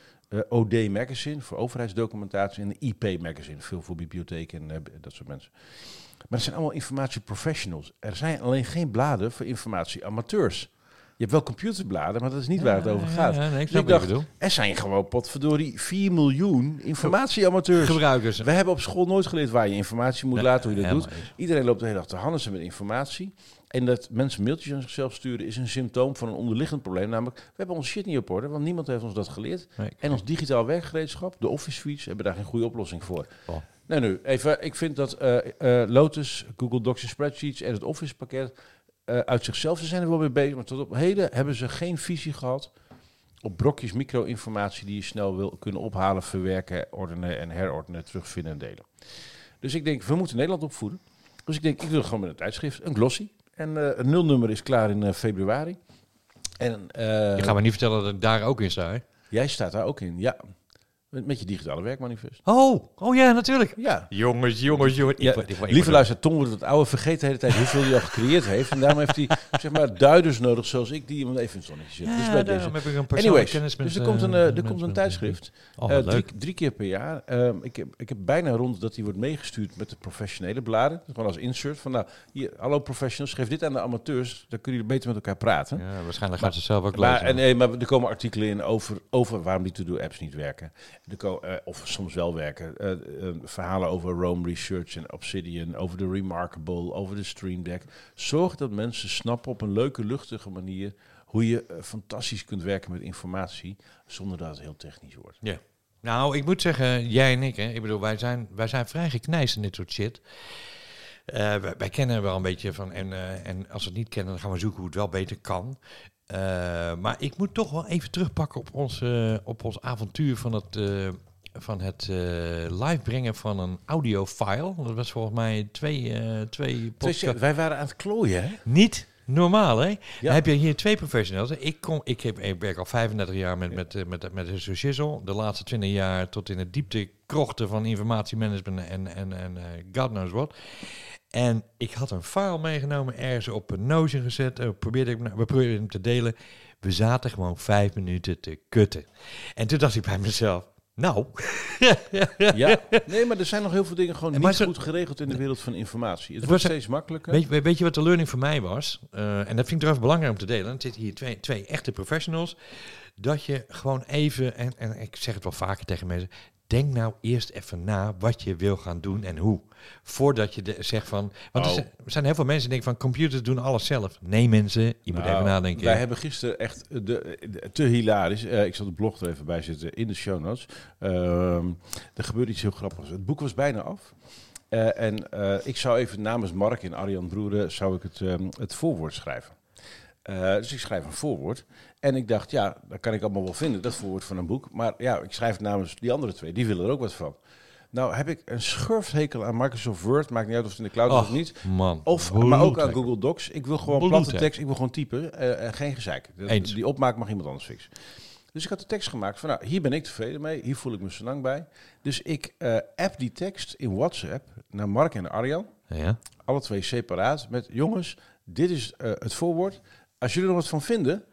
OD Magazine voor overheidsdocumentatie. En IP Magazine, veel voor bibliotheken en dat soort mensen. Maar het zijn allemaal informatieprofessionals. Er zijn alleen geen bladen voor informatieamateurs. Je hebt wel computerbladen, maar dat is niet waar het over gaat. Ja, ja, nee, ik Dus dacht, er zijn gewoon potverdorie 4 miljoen informatieamateurs. Gebruikers. We hebben op school nooit geleerd waar je informatie moet Nee, laten, hoe je dat doet. Iedereen loopt de hele dag te handen met informatie. En dat mensen mailtjes aan zichzelf sturen is een symptoom van een onderliggend probleem. Namelijk, we hebben ons shit niet op orde, want niemand heeft ons dat geleerd. Nee, En ons digitaal werkgereedschap, de Office Suites, hebben daar geen goede oplossing voor. Oh. Nou nu, even, ik vind dat eh, eh, Lotus, Google Docs en Spreadsheets en het Office pakket eh, uit zichzelf, ze zijn er wel mee bezig, maar tot op heden hebben ze geen visie gehad op brokjes micro-informatie die je snel wil kunnen ophalen, verwerken, ordenen en herordenen, terugvinden en delen. Dus ik denk, we moeten Nederland opvoeden. Dus ik denk, ik doe het gewoon met een tijdschrift, een glossy. En eh het nulnummer is klaar in eh, februari. En Je gaat me niet vertellen dat ik daar ook in sta, hè? jij staat daar ook in, ja. Met, met je digitale werkmanifest. Oh, oh ja, natuurlijk. Ja, Jongens, jongens, jongens. Ja, lieve luister, Tom wordt het oude vergeten de hele tijd hoeveel hij al gecreëerd heeft. En daarom heeft hij zeg maar duiders nodig zoals ik die hem even in het zonnetje zitten. dus Ja, bij daarom deze. heb ik een persoonlijke Anyways, kennis met, dus er komt een, eh, eh, er komt een tijdschrift. Oh, Eh, drie, keer per jaar. Ehm, ik, heb, ik heb bijna rond dat die wordt meegestuurd met de professionele bladen. Gewoon als insert. Van nou, hier, hallo professionals, geef dit aan de amateurs. Dan kunnen jullie beter met elkaar praten. Ja, waarschijnlijk gaat ze zelf ook Maar, lezen. en, nee, maar er komen artikelen in over, over waarom die to-do-apps niet werken. Ko- eh, of soms wel werken. Eh, eh, verhalen over Rome Research en Obsidian, over de Remarkable, over de Stream Deck. Zorg dat mensen snappen op een leuke, luchtige manier hoe je fantastisch kunt werken met informatie, zonder dat het heel technisch wordt. Ja. Nou, ik moet zeggen, jij en ik, hè, ik bedoel, wij zijn, wij zijn vrij geknijst in dit soort shit. Wij, wij kennen wel een beetje van, en, en als we het niet kennen, dan gaan we zoeken hoe het wel beter kan. Eh, maar ik moet toch wel even terugpakken op ons, eh, op ons avontuur van het, eh, van het live brengen van een audiofile. Dat was volgens mij twee, twee podcasts. Wij waren aan het klooien, hè? Niet normaal, hè? Ja. Dan heb je hier twee professionals. Ik, kom, ik, heb, ik werk al 35 jaar met, met, met, met, met Shizzle. De laatste 20 jaar tot in het diepte krochten van informatiemanagement en, en, en God knows what. En ik had een file meegenomen, ergens op een Notion gezet. probeerde ik, we probeerden hem te delen. We zaten gewoon vijf minuten te kutten. En toen dacht ik bij mezelf, nou... Ja. Nee, maar er zijn nog heel veel dingen gewoon niet zo- goed geregeld in de wereld van informatie. Het Het wordt steeds makkelijker. Weet, je- weet je wat de learning voor mij was? Eh, en dat vind ik trouwens belangrijk om te delen. Er zitten hier twee, twee echte professionals. Dat je gewoon even, en, en ik zeg het wel vaker tegen mensen. Denk nou eerst even na wat je wil gaan doen en hoe. Voordat je de, zegt van. Want er Oh. zijn- er zijn heel veel mensen die denken van computers doen alles zelf. Nee, mensen, je moet Nou, even nadenken. Wij hebben gisteren echt de, de- te hilarisch. eh, ik zal de blog er even bij zitten in de show notes. Ehm, er gebeurde iets heel grappigs. Het boek was bijna af. Eh, en eh, ik zou even namens Mark en Arjan Broeren zou ik het, ehm, het voorwoord schrijven. Dus ik schrijf een voorwoord. En ik dacht, ja, dat kan ik allemaal wel vinden, dat voorwoord van een boek. Maar ja, ik schrijf het namens die andere twee. Die willen er ook wat van. Nou heb ik een schurfthekel aan Microsoft Word. Maakt niet uit of het in de cloud is of niet. Man, Of, maar ook aan. Google Docs. Ik wil gewoon platte tekst. Ik wil gewoon typen. eh, en geen gezeik. Eens. Die opmaak mag iemand anders fixen. Dus ik had de tekst gemaakt van, nou, hier ben ik tevreden mee. Hier voel ik me zo lang bij. Dus ik eh, app die tekst in WhatsApp naar Mark en Arjan. Ja? Alle twee separaat. Met, jongens, dit is eh, het voorwoord. Als jullie er wat van vinden,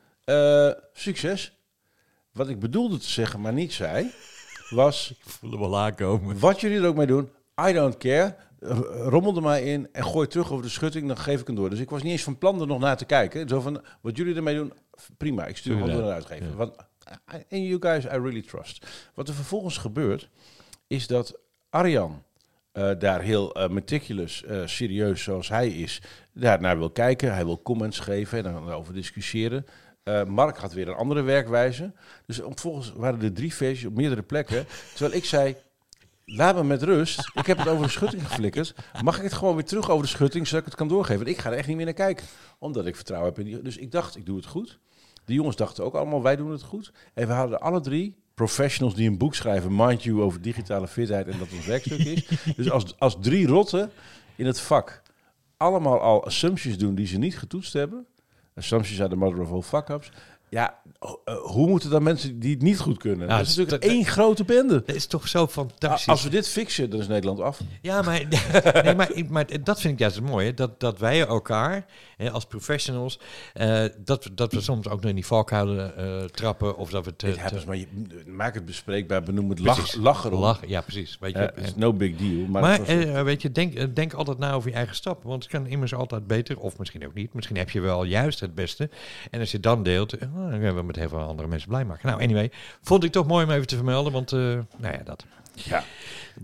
succes. Wat ik bedoelde te zeggen, maar niet zei, was... Voelen wel aankomen. Wat jullie er ook mee doen, I don't care. R- Rommel er maar in en gooi terug over de schutting, dan geef ik hem door. Dus ik was niet eens van plan er nog naar te kijken. Zo van, wat jullie ermee doen, prima. Ik stuur hem door naar de uitgever. Ja. Want, I- in you guys, I really trust. Wat er vervolgens gebeurt, is dat Arjan eh, daar heel eh, meticulous, eh, serieus zoals hij is, daarnaar wil kijken. Hij wil comments geven en dan over discussiëren. Eh, Mark had weer een andere werkwijze. Dus vervolgens waren er drie versies op meerdere plekken. Terwijl ik zei, laat me met rust. Ik heb het over de schutting geflikkerd. Mag ik het gewoon weer terug over de schutting, zodat ik het kan doorgeven? Want ik ga er echt niet meer naar kijken. Omdat ik vertrouwen heb in die... Dus ik dacht, ik doe het goed. De jongens dachten ook allemaal, wij doen het goed. En we hadden alle drie professionals die een boek schrijven, mind you, over digitale fitheid en dat ons werkstuk is. Dus als, als drie rotten in het vak allemaal al assumptions doen die ze niet getoetst hebben. Assumptions are the mother of all fuck-ups. Ja, eh, hoe moeten dan mensen die het niet goed kunnen? Nou, dat is natuurlijk dat- één grote bende. Dat is toch zo fantastisch. Als we dit fixen, dan is Nederland af. Ja, maar, nee, maar, maar dat vind ik juist het mooie. Dat, dat wij elkaar hè, als professionals, eh, dat, we- dat we soms ook nog in die valkuilen eh trappen. Of dat we te, Dit te- happens, maar je, maak het bespreekbaar, benoem het lach, lachen lachen. Ja, precies. Weet je, no big deal. Maar, maar weet je, denk, denk altijd na over je eigen stap. Want het kan immers altijd beter, of misschien ook niet. Misschien heb je wel juist het beste. En als je dan deelt, eh, dan kunnen we met heel veel andere mensen blij maken. Nou, anyway, vond ik toch mooi om even te vermelden. Want, eh, nou ja, dat. ja.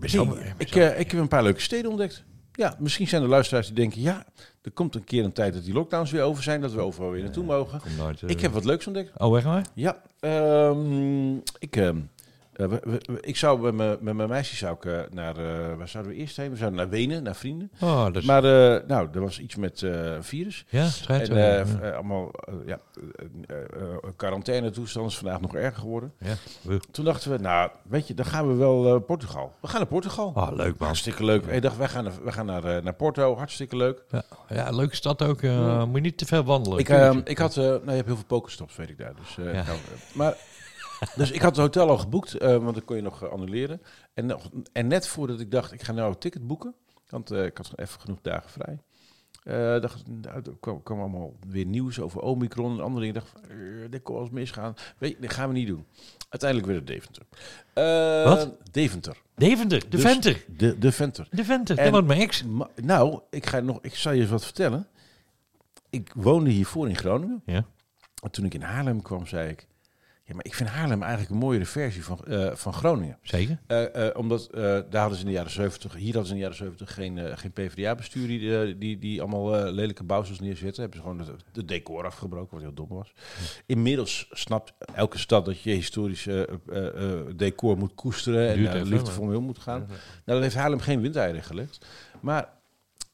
Hey, ik zo- eh, ik heb een paar leuke steden ontdekt. Ja, misschien zijn er luisteraars die denken... ja, er komt een keer een tijd dat die lockdowns weer over zijn... dat we overal weer naartoe mogen. nooit, eh, Ik heb wat leuks ontdekt. Oh, weg maar. Ja, ehm, ik, ehm, eh, we- we- we- ik zou met mijn- met mijn meisje zou ik, eh, naar... eh, waar zouden we eerst heen? We zouden naar Wenen, naar vrienden. Oh. Maar nou, er was iets met virus. ja, schijnt En ja. allemaal ja, quarantaine toestand is vandaag nog erger geworden. Ja. Toen dachten we, nou, weet je, dan gaan we wel Portugal. We gaan naar Portugal. Oh, leuk man. Hartstikke leuk. Ik dacht, wij gaan, naar, wij gaan naar, naar Porto. Hartstikke leuk. Ja, ja, leuke stad ook. Moet je niet te veel wandelen. Ik, ehm, ik had, nou, je hebt heel veel pokerstops, weet ik daar. Dus, Ja. maar, dus ik had het hotel al geboekt, eh, want dat kon je nog eh, annuleren. En, nog- en net voordat ik dacht, ik ga nou een ticket boeken, want eh, ik had even genoeg dagen vrij. dacht, nou, er kwam, kwam allemaal weer nieuws over Omicron en andere dingen. Ik dacht, dit kon wel eens misgaan. Weet je, dat gaan we niet doen. Uiteindelijk werd het Deventer. Wat? Deventer. Deventer, de Dus- Venter. De, de Venter. De Venter, En- dat wordt mijn ex. Ma- nou, ik, ga nog, ik zal je eens wat vertellen. Ik woonde hiervoor in Groningen. Ja. En toen ik in Haarlem kwam, zei ik... Ja, maar ik vind Haarlem eigenlijk een mooiere versie van, eh, van Groningen. Zeker. Eh, eh, omdat daar hadden ze in de jaren 70, hier hadden ze in de jaren 70 geen, geen PvdA-bestuur die, die, die allemaal lelijke bouwsels neerzetten. Hebben ze gewoon het, decor afgebroken, wat heel dom was. Inmiddels snapt elke stad dat je historische decor moet koesteren en even, liefdevol mee om moet gaan. Nou, dat heeft Haarlem geen windeieren gelegd. Maar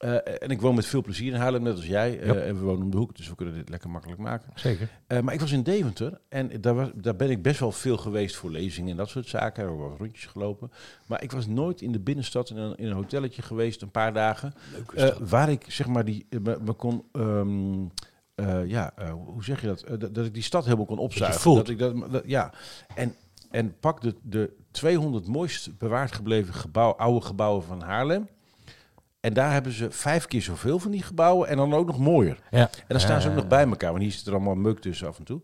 Eh, en ik woon met veel plezier in Haarlem, net als jij. Eh, en we wonen om de hoek, dus we kunnen dit lekker makkelijk maken. Zeker. Eh, maar ik was in Deventer en daar, was, daar ben ik best wel veel geweest voor lezingen en dat soort zaken. Er wat rondjes gelopen. Maar ik was nooit in de binnenstad in een, in een hotelletje geweest, een paar dagen. Waar ik zeg maar die, me, me kon, ehm, eh, ja, hoe zeg je dat? Dat? Dat ik die stad helemaal kon opzuigen. Dat ik dat, dat- ja. En, en pak de, de 200 mooist bewaard gebleven gebouw, oude gebouwen van Haarlem. En daar hebben ze vijf keer zoveel van die gebouwen en dan ook nog mooier. ja. En dan staan ze ook nog bij elkaar, want hier zit er allemaal meuk tussen af en toe.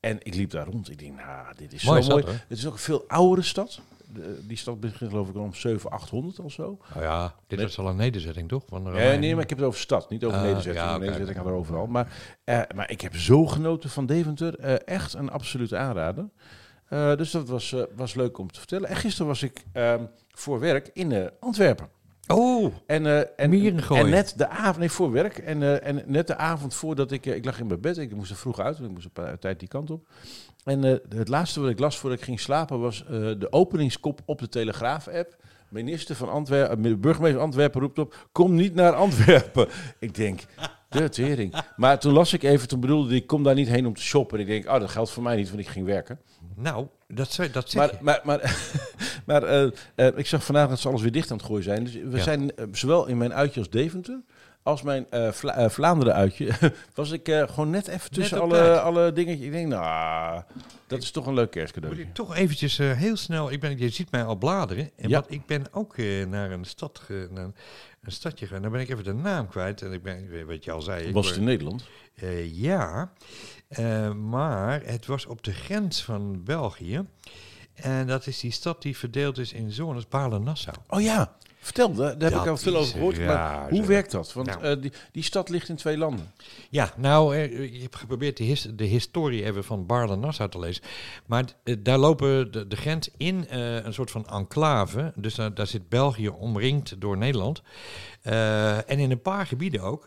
En ik liep daar rond. Ik denk, nou, dit is zo mooi. stad. Het is ook een veel oudere stad. De- die stad begint geloof ik om 700, 800 of zo. Nou ja, dit is al een nederzetting, toch? Van Nee, maar ik heb het over stad, niet over Ah, nederzetting. ja, nederzetting had er overal. Maar, eh, maar ik heb zo genoten van Deventer. Eh, echt een absolute aanrader. Eh, dus dat was, was leuk om te vertellen. En gisteren was ik ehm, voor werk in Antwerpen. Oh, En, eh, en, en net de avond, nee, voor werk. En, eh, en net de avond voordat ik, eh, ik lag in mijn bed. Ik moest er vroeg uit, want ik moest een paar tijd die kant op. En het laatste wat ik las voordat ik ging slapen was de openingskop op de Telegraaf-app. Minister van Antwerpen, burgemeester van Antwerpen roept op: kom niet naar Antwerpen. ik denk, de tering. Maar toen las ik even, toen bedoelde ik, kom daar niet heen om te shoppen. En ik denk, oh, dat geldt voor mij niet, want ik ging werken. Nou, dat, dat zeg Maar, je. maar, maar, maar eh, eh, ik zag vandaag dat ze alles weer dicht aan het gooien zijn. Dus we Ja. zijn eh, zowel in mijn uitje als Deventer, als mijn eh, Vla- eh, Vlaanderen uitje, was ik eh, gewoon net even tussen alle, tijd. alle dingetjes. Ik denk, nou, dat is toch een leuk Moet kerstcadeautje. ik toch eventjes heel snel, ik ben, je ziet mij al bladeren. En Ja. wat, ik ben ook naar een stad, naar een, een stadje gegaan. Dan ben ik even de naam kwijt. En ik ben, wat je al zei. Was het in Nederland? Ja, maar het was op de grens van België. En dat is die stad die verdeeld is in zones Baarle-Nassau. Oh ja, vertel, daar, daar heb Dat ik al veel over gehoord. Maar hoe werkt dat? Want Nou. eh, die, die stad ligt in twee landen. Ja, nou, eh, je hebt geprobeerd de, his- de historie even van Baarle-Nassau te lezen. Maar eh, daar lopen de, de grens in een soort van enclave. Dus daar, daar zit België omringd door Nederland. En in een paar gebieden ook.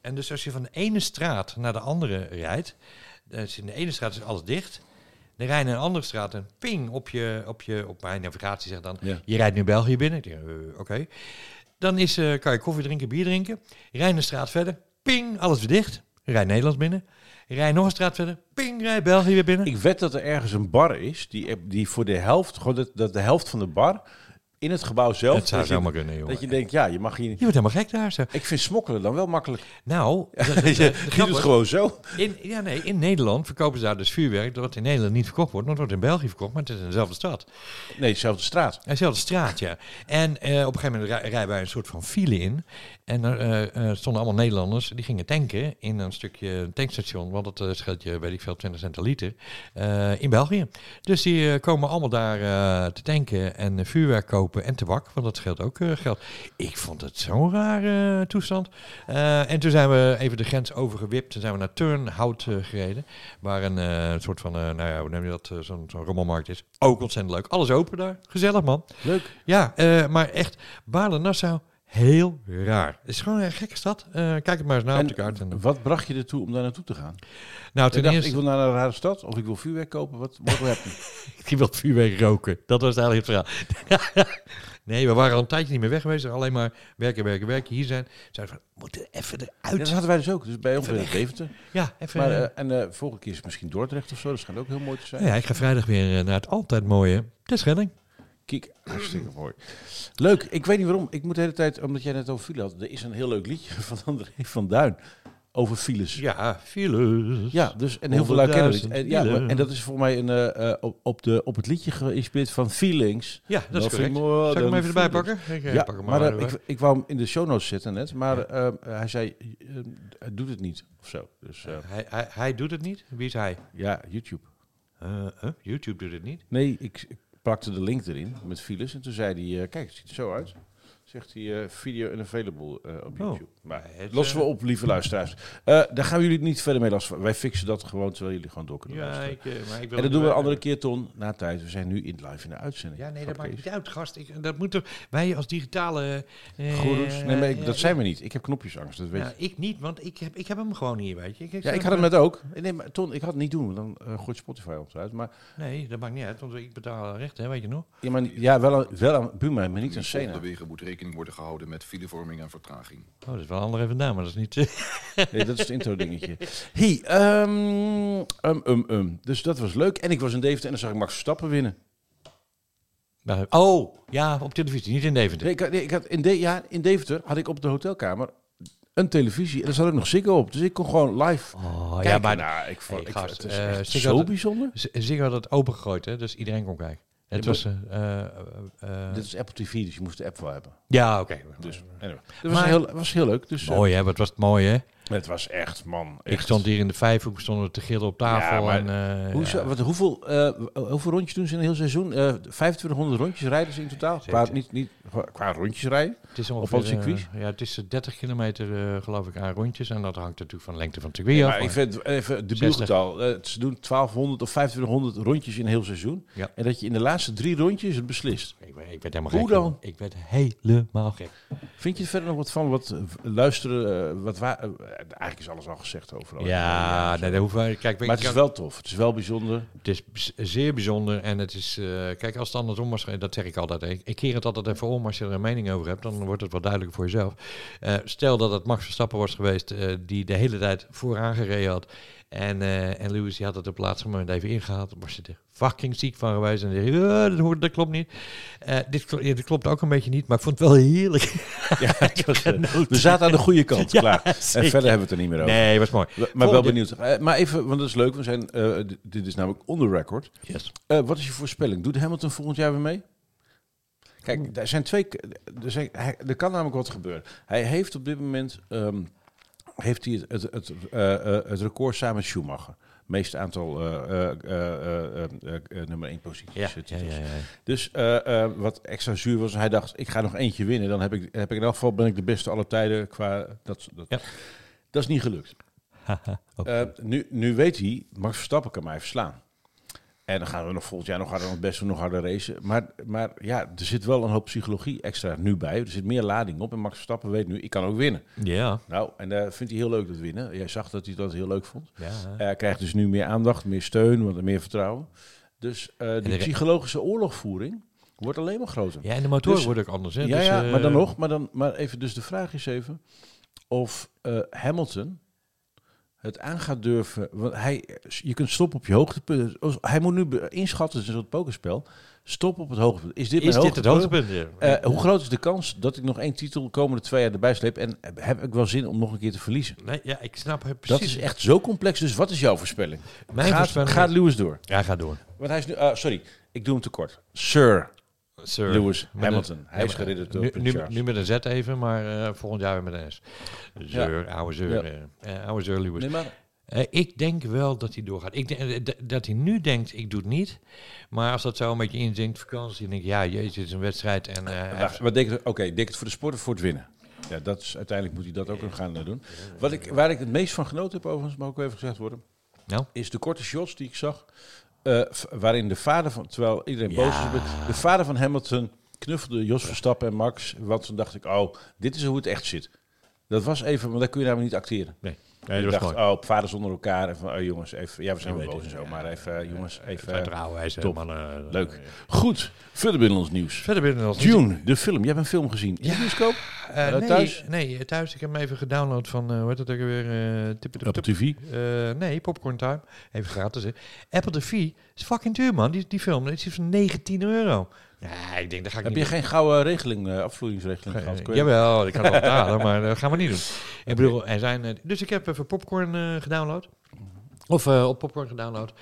En dus als je van de ene straat naar de andere rijdt. Dus in de ene straat is alles dicht. Dan rij je naar een andere straat en ping op je, op je, op mijn navigatie zegt dan, Ja. je rijdt nu België binnen. Eh, oké. Dan is, eh, kan je koffie drinken, bier drinken. Rij een straat verder, ping, alles weer dicht. Rij Nederlands binnen. Rij nog een straat verder, ping, rij België weer binnen. Ik weet dat er ergens een bar is die, die voor de helft, gewoon dat, dat de helft van de bar in het gebouw zelf. het zou dat, je, zomaar kunnen, jongen. dat je denkt, ja, je mag hier niet. Je wordt helemaal gek daar. Zo. Ik vind smokkelen dan wel makkelijk. Nou, de je doet het gewoon zo. in, ja, nee, in Nederland verkopen ze daar dus vuurwerk dat in Nederland niet verkocht wordt. maar het wordt in België verkocht, maar het is in dezelfde stad. Nee, dezelfde straat. Dezelfde straat, ja. En eh, op een gegeven moment rij- rijden wij een soort van file in. En er eh, eh, stonden allemaal Nederlanders, die gingen tanken in een stukje tankstation. Want het eh, scheelt je, weet ik veel, 20 cent een liter. in België. Dus die komen allemaal daar te tanken en vuurwerk kopen en tabak. Want dat scheelt ook geld. Ik vond het zo'n rare toestand. En toen zijn we even de grens overgewipt. Toen zijn we naar Turnhout gereden. Waar een soort van, nou ja, hoe noem je dat, zo'n zo'n rommelmarkt is. Ook ontzettend leuk. Alles open daar. Gezellig man. Leuk. Ja, maar echt, Baarle-Nassau, heel raar. Het is gewoon een gekke stad. Kijk het maar eens na op de kaart. En, Wat bracht je ertoe om daar naartoe te gaan? nou, ten dacht, eerste, ik wil naar een rare stad of ik wil vuurwerk kopen. Wat, wat heb je? ik wil vuurwerk roken. Dat was eigenlijk het verhaal. nee, we waren al een tijdje niet meer weg geweest. Alleen maar werken, werken, werken. Hier zijn. Zeiden van, we moeten even Ja, eruit. dat hadden wij dus ook. Dus bij ons in. Deventer. Ja, even. Maar, eh, en eh volgende keer is misschien Dordrecht of zo. Dat schijnt ook heel mooi te zijn. ja, ik ga vrijdag weer eh, naar het altijd mooie Terschelling. Kijk, hartstikke mooi. Leuk. Ik weet niet waarom. Ik moet de hele tijd, omdat jij net over file had. Er is een heel leuk liedje van André van Duin. Over files. Ja, files. Ja, dus en heel veel lui kennen het. 100.000 En, ja, en dat is voor mij een, eh, eh, op, op, de, op het liedje geïnspireerd van Feelings. Ja, dat is correct. Zal ik hem even erbij pakken? Ik, eh, Ja, pak hem maar maar ik, ik wou hem in de show notes zetten net, maar hij zei, hij doet het niet of zo. Dus hij, hij, hij doet het niet. Wie is hij? ja, YouTube. YouTube doet het niet. Nee, ik plakte de link erin met files en toen zei hij, eh, kijk, het ziet er zo uit. Zegt hij, eh, video unavailable eh op Oh. YouTube. Maar Nee, het, lossen eh, we op, lieve luisteraars. Eh, daar gaan we jullie niet verder mee lastig. Wij fixen dat gewoon, terwijl jullie gewoon door kunnen Ja, luisteren. ik, eh, maar ik wil En dat doen we een andere keer, Ton, na tijd. We zijn nu in live in de uitzending. Ja, nee, dat maakt niet uit, gast. Ik, dat moeten wij als digitale... eh, Goeroes. Nee, maar ik- eh, dat zijn we niet. Ik heb knopjesangst, dat weet Nou, je. ik niet, want ik heb, ik heb hem gewoon hier, weet je. Ik, Ja, ik had hem net ook. Nee, maar Ton, ik had het niet doen, dan eh, gooit Spotify ons uit. Maar, Nee, dat maakt niet uit, want ik betaal recht, hè, weet je nog. ja, maar ja, wel, aan, wel aan Buma, maar niet aan volgende Sena. wegen moet rekening worden gehouden met filevorming en vertraging. Oh, dat is wel een andere vandaan, maar dat is niet... Nee, dat is het intro dingetje. Hey, ehm, um, um, um. Dus dat was leuk. En ik was in Deventer en dan zag ik Max Verstappen winnen. Nou, oh, ja, op televisie, niet in Deventer. Nee, ik, had- nee, ik had in, de, ja, in Deventer had ik op de hotelkamer een televisie en er zat ook nog Ziggo op. Dus ik kon gewoon live Oh, kijken. ja, maar nou, ik vond Hey, ik, gast, het is eh, zo bijzonder. Ziggo had het opengegooid, hè, dus iedereen kon kijken. Het was... eh, eh, eh, Dit is Apple TV, dus je moest de app wel hebben. ja, oké. Dus, anyway. Dat was, Maar- heel, was heel leuk. Dus, eh, Mooi, hè? Wat was het mooi, hè? Het was echt, man. Ik stond hier in de vijfhoek, stonden te gillen op tafel. Ja, maar en, eh, Hoe, ja. wat, hoeveel, eh, hoeveel rondjes doen ze in een heel seizoen? Eh 2500 rondjes rijden ze in totaal? Qua, niet, niet, qua rondjes rijden? Het is Op ongeveer, eh, ja, het is eh, 30 kilometer, eh, geloof ik, aan rondjes. En dat hangt natuurlijk van de lengte van het circuit af. maar ik maar- vind even de 60. buurgetal. eh, ze doen 1200 of 2500 rondjes in een heel seizoen. Ja. En dat je in de laatste drie rondjes het beslist. Ik, werd- ik werd helemaal Hoe gek. dan? jongen. Ik werd helemaal gek. Vind je er verder nog wat van? Wat luisteren? wat wa- eh, eigenlijk is alles al gezegd overal. Ja, nee, daar hoeven we... Kijk, maar het is wel tof. Het is wel bijzonder. Het is zeer bijzonder en het is... eh, kijk, als het andersom was, dat zeg ik altijd. Ik, ik keer het altijd even om als je er een mening over hebt. Dan wordt het wat duidelijker voor jezelf. Eh, stel dat het Max Verstappen was geweest eh, die de hele tijd vooraan gereden had. En, en Lewis die had het op het laatste moment even ingehaald. Dan was je er fucking ziek van geweest. En "Eh, dat, hoort, dat klopt niet. Eh, dit, kl- ja, dit klopt ook een beetje niet, maar ik vond het wel heerlijk. Ja, het was, eh, we zaten aan de goede kant. Ja, klaar. En verder hebben we het er niet meer over. Nee, was mooi. Maar wel benieuwd. Eh, maar even, want dat is leuk. We zijn, dit is namelijk on the record. Yes. Wat is je voorspelling? Doet Hamilton volgend jaar weer mee? Kijk, er zijn twee. Er, zijn, er kan namelijk wat gebeuren. Hij heeft op dit moment ehm, heeft hij het, het, het, het record samen met Schumacher. Meeste aantal eh, eh, eh, nummer één posities. Ja, ja, titels. ja, ja. Dus wat extra zuur was, hij dacht, ik ga nog eentje winnen. Dan heb ik, heb ik in elk geval ben ik de beste aller tijden qua dat. dat, Ja. dat is niet gelukt. Nu, nu weet hij, Max Verstappen kan mij verslaan. En dan gaan we nog volgend jaar nog harder, nog best wel nog harder racen. Maar, maar ja, er zit wel een hoop psychologie extra nu bij. Er zit meer lading op. En Max Verstappen weet nu, ik kan ook winnen. ja. Nou, en daar vindt hij heel leuk dat winnen. Jij zag dat hij dat heel leuk vond. ja. Hij krijgt dus nu meer aandacht, meer steun, wat meer vertrouwen. Dus eh, die de- psychologische oorlogvoering wordt alleen maar groter. Ja, en de motoren Dus- worden ook anders. Hè? Ja, Dus, ja eh, maar dan nog. Maar, dan, maar even, dus de vraag is even of eh, Hamilton het aan gaat durven. Want hij, je kunt stoppen op je hoogtepunt. Hij moet nu inschatten, het is een soort pokerspel. Stop op het hoogtepunt. Is dit Is het hoogtepunt? Ja. Eh, hoe groot is de kans dat ik nog één titel de komende twee jaar erbij sleep? En heb ik wel zin om nog een keer te verliezen? nee, ja, ik snap het precies. Dat is echt zo complex. Dus wat is jouw voorspelling? Mijn gaat, voorspelling gaat is- Lewis door? Ja, ga door. Want hij is nu... ah, sorry, ik doe hem tekort. Sir Sir. Lewis Hamilton. een- hij is geridderd door nu, met een Z even, maar eh, volgend jaar weer met een S. Zeur, oude Zeur. Ja. eh, eh, oude Zeur Lewis. Nee, maar ik denk wel dat hij doorgaat. Ik denk dat hij nu denkt, ik doe het niet. Maar als dat zo een beetje inzinkt, vakantie, denk ik, ja, jezus, het is een wedstrijd. En, Wacht, wat denk je? Oké, denk het voor de sport of voor het winnen? Ja, dat is, uiteindelijk moet hij dat ook nog gaan doen. Wat ik, waar ik het meest van genoten heb, overigens, mag ook even gezegd worden, Nou? is de korte shots die ik zag. Eh, waarin de vader van, terwijl iedereen Ja. boos is, de vader van Hamilton knuffelde Jos Verstappen en Max. Want toen dacht ik, oh, dit is hoe het echt zit. Dat was even, want daar kun je namelijk niet acteren. nee, nee dat was dacht, mooi. oh, vaders onder elkaar. En van, oh jongens, even, ja, we zijn wel boos en het, zo, ja. maar even, eh, jongens, even. Wijze, top. mannen. Leuk. Eh, Goed, verder binnen ons nieuws. Verder binnen als Dune, de film. Jij hebt een film gezien. In de bioscoop? Eh, nee, thuis? Nee, thuis. Ik heb hem even gedownload van, eh hoe heet het ook weer? eh tip, Op tv? Nee, Popcorn Time. Even gratis. Hè. Apple TV is fucking duur, man. Die, die film. Dat is van 19 euro. Ja, ik denk, daar ga ik Heb niet je geen gouden regeling, eh, afvloeingsregeling Ge- gehad? Kun je- Jawel, ik kan het wel betalen, maar dat gaan we niet doen. Ik bedoel, er zijn, eh, dus ik heb even popcorn eh, gedownload. Of eh, op popcorn gedownload.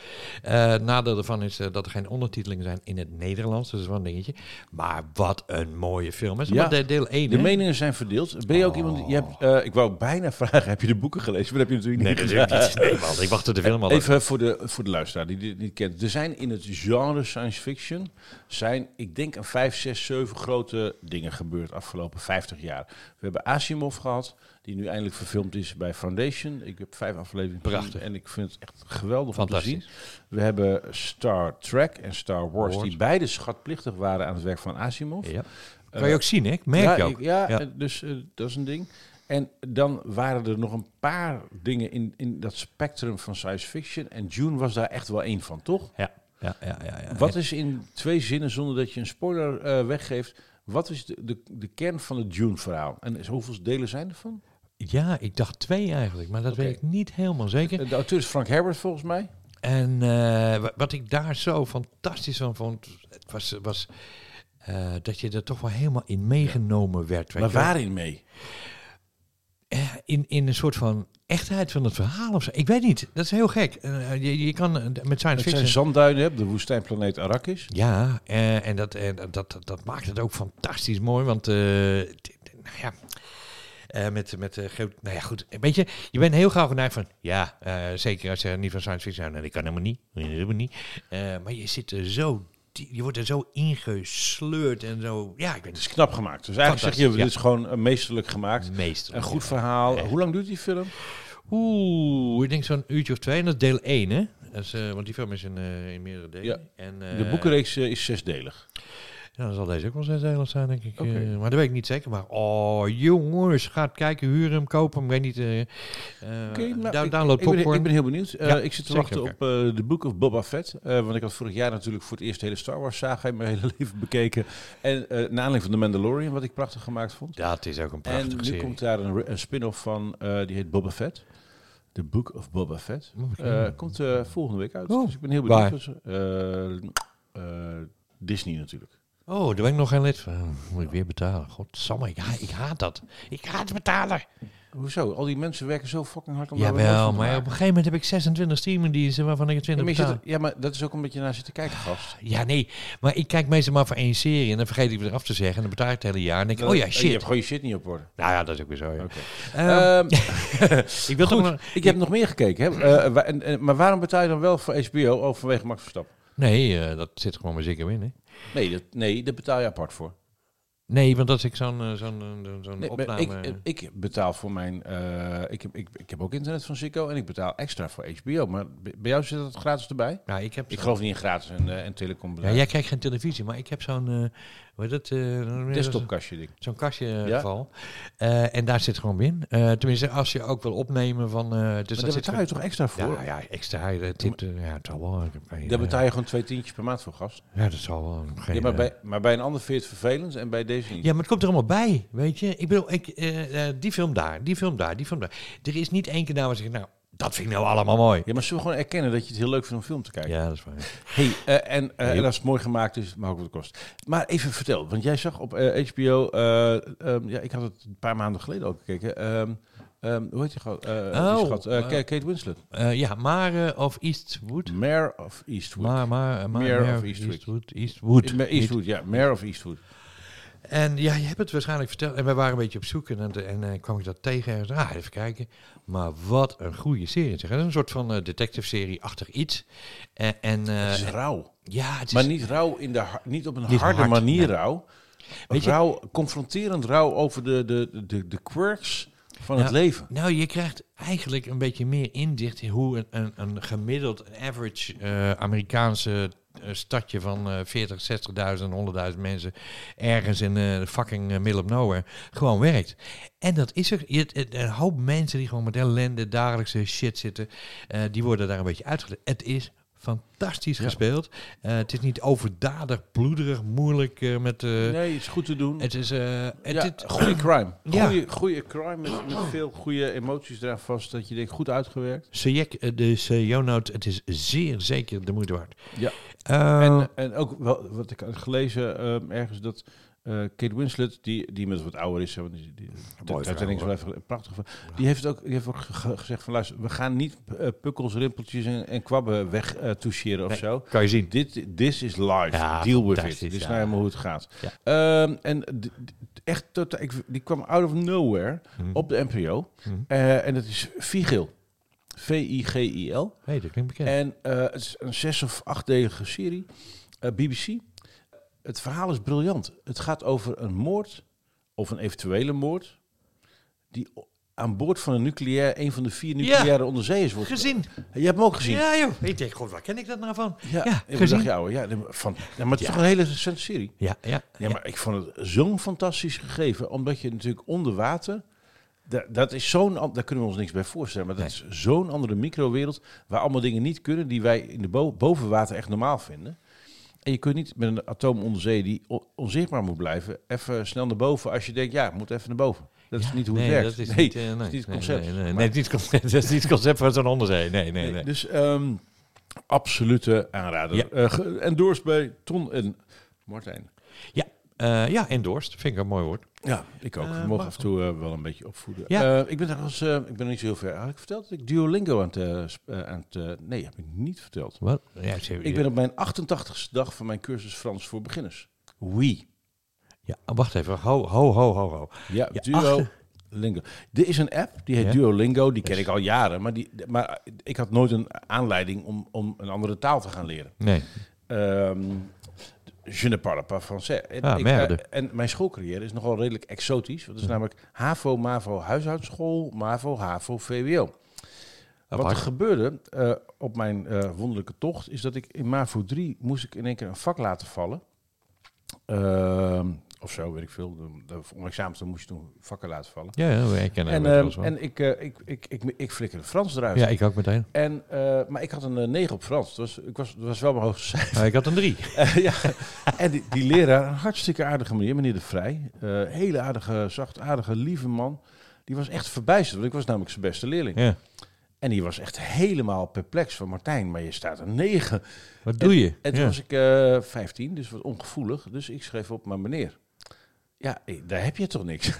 Eh nadeel daarvan is eh, dat er geen ondertitelingen zijn in het Nederlands. Dus dat is wel een dingetje. Maar wat een mooie film. Is Ja, deel 1. De hè? meningen zijn verdeeld. Ben je ook Oh. iemand... die- Je hebt, ik wou bijna vragen, heb je de boeken gelezen? Maar dat heb je natuurlijk Nee, niet natuurlijk gedaan. niet. Nee, man. Ik wachtte de film al. Even voor de, voor de luisteraar die dit niet kent. Er zijn in het genre science fiction, zijn, ik denk, een vijf, zes, zeven grote dingen gebeurd afgelopen 50 jaar. We hebben Asimov gehad, die nu eindelijk verfilmd is bij Foundation. Ik heb vijf afleveringen Prachtig. en ik vind het echt geweldig om te zien. We hebben Star Trek en Star Wars, Wars. die beide schatplichtig waren aan het werk van Asimov. Ja. Kan je ook zien, hè? Ik merk ja, je ook. ik- ja, Ja. eh, dus eh, dat is een ding. En dan waren er nog een paar dingen in, in dat spectrum van science fiction. En June was daar echt wel één van, toch? Ja, ja, ja. ja, ja. Wat is in twee zinnen, zonder dat je een spoiler weggeeft, Wat is de, de, de kern van het Dune-verhaal? En hoeveel delen zijn er van? Ja, ik dacht twee eigenlijk, maar dat weet ik niet helemaal zeker. De auteur is Frank Herbert volgens mij. En eh, wa- wat ik daar zo fantastisch van vond, was, was eh, dat je er toch wel helemaal in meegenomen werd. weet Maar waarin mee? Eh, in, in een soort van echtheid van het verhaal of zo. Ik weet niet, dat is heel gek. Je, je kan met science Het fiction... zijn zandduinen, op de woestijnplaneet Arrakis. Ja, en, dat, en dat, dat, dat maakt het ook fantastisch mooi, want, t- t- nou ja, eh, met, met de geo- nou ja, goed, weet je, je bent heel gauw geneigd van, ja, eh, zeker als je niet van science fiction houdt, nou, dat kan helemaal niet, dat helemaal niet, maar je zit er zo, je wordt er zo ingesleurd en zo, ja, ik ben Het is knap gemaakt. Dus eigenlijk zeg je, Fantastisch, dit is gewoon meesterlijk gemaakt. Een goed verhaal. Echt. Hoe lang duurt die film? Oeh, ik denk zo'n uurtje of twee, en dat is deel 1, hè? Is, eh, want die film is in, eh, in meerdere delen. Ja. En, De eh, boekenreeks is zesdelig. Ja, dan zal deze ook wel zesdelig zijn, denk ik. Eh, maar dat weet ik niet zeker. Maar oh, jongens, gaat kijken, huren hem, kopen hem. Ik weet niet. ik- download ik, ben, popcorn. ik ben heel benieuwd. Ja, ik zit te wachten op eh The Book of Boba Fett. Want ik had vorig jaar natuurlijk voor het eerst de hele Star Wars saga in mijn hele leven bekeken. En naar aanleiding van The Mandalorian, wat ik prachtig gemaakt vond. Ja, het is ook een en prachtige nu serie. komt daar een, een spin-off van, die heet Boba Fett. The Book of Boba Fett. Komt volgende week uit. Oh, dus ik ben heel benieuwd. Dus, Disney natuurlijk. Oh, daar ben ik nog geen lid van. Moet ik weer betalen. Godsamme, ik, ha ik haat dat. Ik haat betalen. Hoezo? Al die mensen werken zo fucking hard om Jawel, maar op een gegeven moment heb ik 26 streamingdiensten waarvan ik het Ja 20 maar, je betaal. zit- ja, maar dat is ook een beetje naar zitten kijken, gast. Ja, nee. Maar ik kijk meestal maar voor één serie en dan vergeet ik weer af te zeggen. En dan betaal ik het hele jaar. En denk ik, oh ja, Je shit. hebt gewoon je shit niet op orde. Nou ja, dat is ook weer zo, ja. Ehm, Ehm, ik wil toch goed, nog... ik heb nog meer gekeken. Hè? Eh, wa- en, en- maar waarom betaal je dan wel voor HBO? Oh, vanwege Max Verstappen. Nee, eh, dat zit gewoon maar zeker in, hè. Nee, dat, nee, daar betaal je apart voor. Nee, want als ik zo'n eh, zo'n eh, zo'n Nee, maar opname... ik, ik betaal voor mijn... eh, ik, heb, ik, ik heb ook internet van Ziggo en ik betaal extra voor HBO. Maar bij jou zit dat gratis erbij? ja, ik heb Ik zo'n- geloof niet in gratis en, eh en telecom. Ja, jij kijkt geen televisie, maar ik heb zo'n... eh hoe heet dat? eh, Desktopkastje ding. Zo'n kastje Ja. geval. Eh, en daar zit gewoon in. Eh, tenminste, als je ook wil opnemen van... eh dus daar betaal je toch extra voor? Ja, ja, extra. eh, tip, eh, ja, het zal wel. Daar eh, betaal je gewoon twee tientjes per maand voor, gast. Ja, dat zal wel. Geen, Ja, maar, eh, bij, maar bij een ander vind je het vervelend en bij deze niet. Ja, maar het komt er allemaal bij, weet je. Ik bedoel, ik, eh, eh, die film daar, die film daar, die film daar. Er is niet één keer nou waar ze nou, dat vind ik nou allemaal mooi. Ja, maar zullen we gewoon erkennen dat je het heel leuk vindt om film te kijken? Ja, dat is waar. Hey, eh, en, eh, Heel. en als het mooi gemaakt is, mag ook wat kost. Maar even vertel, want jij zag op eh, HBO, eh, ehm, ja, ik had het een paar maanden geleden ook gekeken. ehm, ehm, hoe heet je gewoon? eh Oh? Eh, eh, Kate Winslet. Eh, ja, Mare of Eastwood. Mare of Eastwood. Maar, maar, maar, Mare Mare of Eastwood. Eastwood. Eastwood. Eastwood, ja. Mare of Eastwood. En ja, je hebt het waarschijnlijk verteld. En wij waren een beetje op zoek. En, en, en kwam ik dat tegen. En ah, even kijken. Maar wat een goede serie. Zeg. Het is een soort van eh, detective-serie-achtig iets. En, en eh, het is rauw. ja, het is, Maar niet rauw in de niet op een Niet harde hard, manier nee. rauw. Weet je- rauw, confronterend rauw over de, de, de, de quirks van het Ja. leven. Nou, je krijgt eigenlijk een beetje meer inzicht in hoe een, een, een gemiddeld, een average eh, Amerikaanse eh, stadje van eh 40, 60.000, 100.000 mensen ergens in eh fucking eh, middle of nowhere gewoon werkt. En dat is er. Je, een hoop mensen die gewoon met ellende, dagelijkse shit zitten, eh, die worden daar een beetje uitgelegd. Het is fantastisch Ja. gespeeld. Eh, het is niet overdadig, bloederig, moeilijk eh, met... eh, nee, het is goed te doen. Het is... eh, het, ja, het- goede crime. Ja. Goede, goede crime met, met veel goede emoties eraan vast. Dat je denkt, goed uitgewerkt. Sejek, dus uh, Jonout, het is zeer zeker de moeite waard. Ja. En, en ook wel, wat ik had gelezen ehm, ergens, dat eh, Kate Winslet, die, die met wat ouder is, want die, is wel even prachtig. Die heeft ook, die heeft ook ge- gezegd van luister, we gaan niet eh, pukkels, rimpeltjes en, en kwabben weg eh toucheren of Nee. zo. kan je zien. Dit this is life. Ja, Deal with it. Dit is ja. nou helemaal hoe het gaat. Ja. Ehm, en echt totaal, ik, die kwam out of nowhere Hm. op de NPO. Hm. Eh, en dat is Vigil. V-I-G-I-L. Hey, dat klinkt bekend. En eh, het is een zes- of achtdelige serie. Eh, BBC. Het verhaal is briljant. Het gaat over een moord, of een eventuele moord, die aan boord van een nucleair, een van de vier nucleaire onderzeeërs wordt. gezien. Je hebt hem ook gezien. Ja, joh. Ik denk, god, waar ken ik dat nou van? Ja, Ja, ik gezien. dacht, ja, ja, van, ja, maar het is Ja. toch een hele recente serie. Ja, ja. Ja, maar ik vond het zo'n fantastisch gegeven, omdat je natuurlijk onder water, da- dat is zo'n, daar kunnen we ons niks bij voorstellen, maar dat is zo'n andere microwereld, waar allemaal dingen niet kunnen die wij in de bo boven water echt normaal vinden. En je kunt niet met een atoom onder zee die on- onzichtbaar moet blijven, even snel naar boven als je denkt, ja, moet even naar boven. Dat is Ja, niet hoe nee, het werkt. Dat is nee, niet, eh, nee, dat is niet het concept. Nee, nee, nee, niet concept, dat is niet het concept van zo'n onderzee. Nee, nee, Nee. Dus ehm, absolute aanrader. Ja. Eh, ge- endorsed bij Ton en Martijn. Eh, ja, endorsed. Vind ik een mooi woord. Ja, ik ook. Eh, We mogen mag af en toe eh, wel een beetje opvoeden. Ja. Eh, ik ben trouwens, eh, ik ben niet zo heel ver. Had ik verteld dat ik Duolingo aan het, eh, eh, aan het eh, nee, heb ik niet verteld. Wat? Ja, ik, Ik ben op mijn 88ste dag van mijn cursus Frans voor beginners. Oui. ja, wacht even. Ho, ho, ho, ho, ho. Ja, Ja, Duolingo. Er is een app, die heet Ja? Duolingo. Die ken Dus- ik al jaren. Maar, die, maar ik had nooit een aanleiding om, om een andere taal te gaan leren. Nee. Ehm, je ne parle pas français. En, Ah, ik, merde. eh, en mijn schoolcarrière is nogal redelijk exotisch. Want het is namelijk HAVO, MAVO, huishoudschool, MAVO, HAVO, VWO. Wat er gebeurde eh, op mijn eh, wonderlijke tocht, is dat ik in MAVO 3 moest ik in één keer een vak laten vallen. Of zo, weet ik veel. Om examens dan moest je toen vakken laten vallen. Ja, ja, ik ken En, wel. en ik, eh, ik, ik, ik, ik, flikkerde Frans eruit. Ja, ik ook meteen. En, eh, maar ik had een eh, 9 op Frans. Dus ik was, dat was wel mijn hoogste cijfer. Ja, ik had een drie. Eh, ja, en die, die leraar, een hartstikke aardige meneer, meneer De Vrij. eh, hele aardige, zachtaardige, lieve man. Die was echt verbijsterd, want ik was namelijk zijn beste leerling. Ja. En die was echt helemaal perplex van Martijn, maar je staat een 9. Wat doe je? En toen Ja. was ik eh 15, dus wat ongevoelig. Dus ik schreef op, maar meneer, ja, eh, daar heb je toch niks.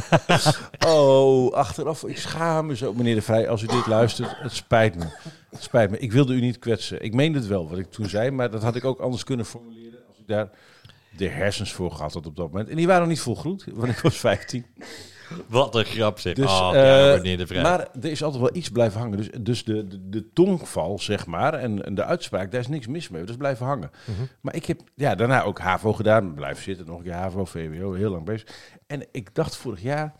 oh, achteraf, ik schaam me zo. Meneer De Vrij, als u dit luistert, het spijt me. Het spijt me. Ik wilde u niet kwetsen. Ik meende het wel, wat ik toen zei, maar dat had ik ook anders kunnen formuleren als ik daar de hersens voor gehad had op dat moment. En die waren nog niet volgroet, want ik was 15. Wat een grap zeg. Dus, oh, eh, ja, meneer de Vrij. Maar er is altijd wel iets blijven hangen. Dus, dus de, de, de tongval, zeg maar, en, en de uitspraak, daar is niks mis mee. Dat is blijven hangen. Mhm. Maar ik heb ja, daarna ook HAVO gedaan. Blijven zitten, nog een keer HAVO, VWO, heel lang bezig. En ik dacht vorig jaar,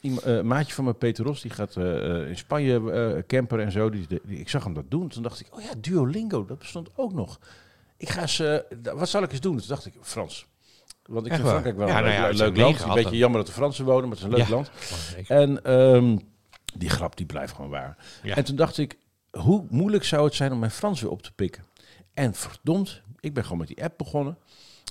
eh, een maatje van mijn, Peter Ros, die gaat eh, in Spanje eh camper en zo. Die, die- ik zag hem dat doen. Toen dacht ik, oh ja, Duolingo, dat bestond ook nog. Ik ga eens, d- wat zal ik eens doen? Toen dacht ik, Frans. Want ik Echt vind waar? Frankrijk wel Ja, een nou leuk, ja, als je leuk een land. Een beetje jammer dat de Fransen wonen, maar het is een leuk Ja. land. En ehm, die grap die blijft gewoon waar. Ja. En toen dacht ik, hoe moeilijk zou het zijn om mijn Frans weer op te pikken? En verdomd, ik ben gewoon met die app begonnen.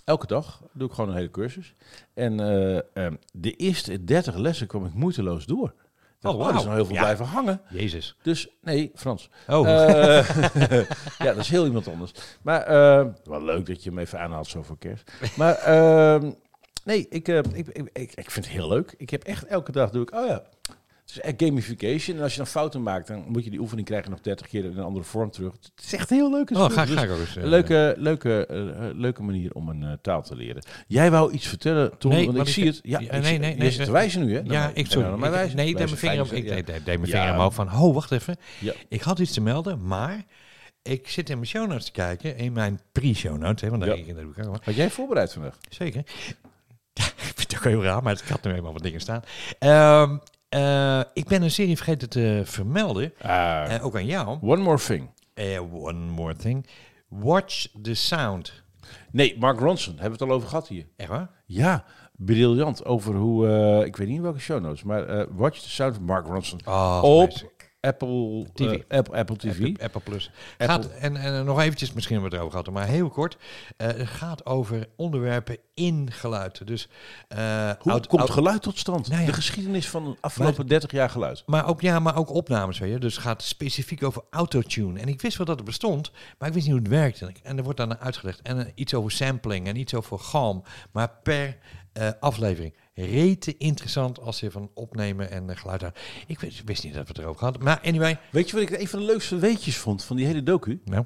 Elke dag doe ik gewoon een hele cursus. En eh, ehm, de eerste 30 lessen kwam ik moeiteloos door. Oh, is nog heel veel Ja. blijven hangen. Jezus. Dus nee, Frans. Oh, Eh, ja, dat is heel iemand anders. Maar eh, wel leuk dat je hem even aanhaalt zo voor kerst. Maar ehm, nee, ik, eh, ik, ik, ik, ik vind het heel leuk. Ik heb echt elke dag doe ik, oh ja, het is echt gamification. En als je dan fouten maakt, dan moet je die oefening krijgen nog 30 keer in een andere vorm terug. Het is echt heel leuk. oh ga, ga ik ook eens. eh, Een leuke, leuke, eh, leuke manier om een eh, taal te leren. Jij wou iets vertellen, Tom, Nee, want ik zie het. Ja, ja, nee, zie- nee, Je nee, zit te nee. wijzen nu, hè? Ja, Nou, ik sorry. nou naar mij Ik- nee, ik deed mijn vinger, fijn, ik ja. deed, mijn Ja. vinger omhoog van, oh, wacht even. Ja. Ik had iets te melden, maar ik zit in mijn show notes te kijken, in mijn pre-show notes, hè, want daar, Ja. ik ook. Had jij voorbereid vandaag? Zeker. ik vind het ook heel raar, maar ik had nu eenmaal wat dingen staan. Ehm, eh, ik ben een serie vergeten te vermelden, Ah, eh, ook aan jou. one more thing. Eh, one more thing. Watch the Sound. Nee, Mark Ronson, hebben we het al over gehad hier. Echt waar? Ja, briljant. Over hoe, ik weet niet in welke show notes, maar Watch the Sound of Mark Ronson. Oh, Op. Apple TV. eh, Apple, Apple TV. Apple, Apple Plus. Apple. Gaat, en, en nog eventjes, misschien hebben we het erover gehad, maar heel kort. Eh, het gaat over onderwerpen in geluid. Dus, eh, Hoe oud- komt oud- geluid tot stand? Nou ja. De geschiedenis van de afgelopen 30 jaar geluid. maar ook, ja, maar ook opnames, weet je. Dus het gaat specifiek over autotune. En ik wist wel dat het bestond, maar ik wist niet hoe het werkte. En er wordt dan uitgelegd. En iets over sampling en iets over galm. Maar per aflevering. Rete interessant als je van opnemen en eh, geluid aan. Ik wist, wist niet dat we het erover hadden. Maar anyway. Weet je wat ik een van de leukste weetjes vond van die hele docu? Nou,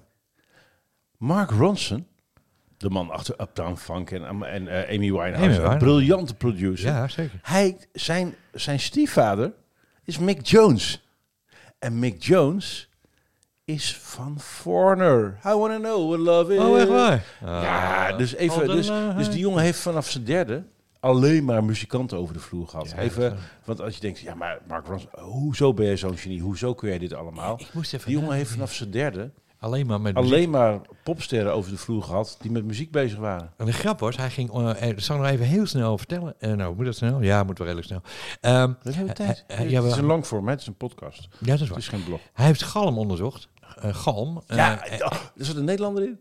Mark Ronson, de man achter Uptown Funk en, en eh, Amy Winehouse, Amy een briljante producer. ja, zeker. Hij, zijn, zijn stiefvader is Mick Jones. En Mick Jones is van Foreigner. I wanna know what love is. Oh, echt waar? Ja, Ah, dus even. Dus, dus die jongen heeft vanaf zijn derde alleen maar muzikanten over de vloer gehad. Ja, even, want als je denkt, ja, maar Mark Ronson, hoezo ben jij zo'n genie? Hoezo kun jij dit allemaal? Ik moest even Die jongen heeft vanaf zijn derde alleen maar met muziek. alleen maar popsterren over de vloer gehad die met muziek bezig waren. En de grap was, hij ging, dat zal ik nog even heel snel vertellen. Eh, nou, moet dat snel? Ja, moet wel redelijk snel. Dat hebben we tijd. het is een lang vorm, hè? het is een podcast. ja, dat is Het waar. is geen blog. Hij heeft galm onderzocht. Galm. ja, oh, er zat een Nederlander in.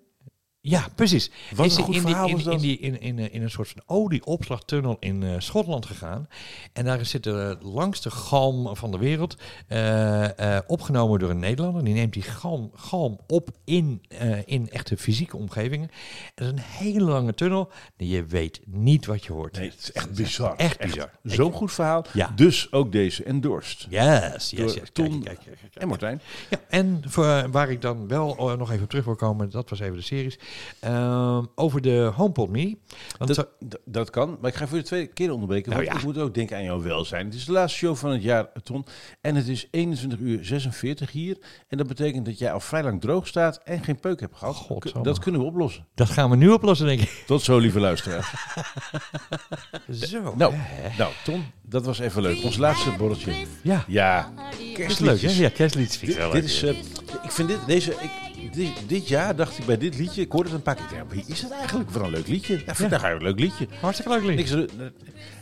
Ja, precies. Wat is een goed in, verhaal die, was in, in, dat. die, in, in, eh, in een soort van olieopslagtunnel in eh, Schotland gegaan. En daar zit de langste galm van de wereld. eh, eh, opgenomen door een Nederlander. Die neemt die galm, galm op in, eh, in echte fysieke omgevingen. En dat is een hele lange tunnel. Je weet niet wat je hoort. Nee, het is echt bizar. Echt bizar. Zo'n goed verhaal. Ja. Dus ook deze endorsed. Yes, yes, yes. Kijk, kijk, kijk, kijk, kijk. En Martijn. Ja, en voor, eh, waar ik dan wel eh, nog even op terug wil komen, dat was even de series. Ehm, over de HomePod Mini. Want Dat, kan, maar ik ga voor de tweede keer onderbreken. Nou want ja. ik moet ook denken aan jouw welzijn. Het is de laatste show van het jaar, Ton. En het is 21 uur 46 hier. En dat betekent dat jij al vrij lang droog staat en geen peuk hebt gehad. Dat kunnen we oplossen. dat gaan we nu oplossen, denk ik. Tot zo, lieve luisteraars. Zo. nou, nou, Ton, dat was even leuk. Ons laatste borreltje. Ja, Ja, leuk, hè? kerstliedjes. Ja, kerstliedjes vind ik Dit, is, eh, ik vind dit, deze, ik, dit, dit jaar dacht ik bij dit liedje, ik hoorde het een paar keer, ik wie is dat eigenlijk voor een leuk liedje? Ja, vandaag een leuk liedje. Hartstikke leuk lied. Niks, er-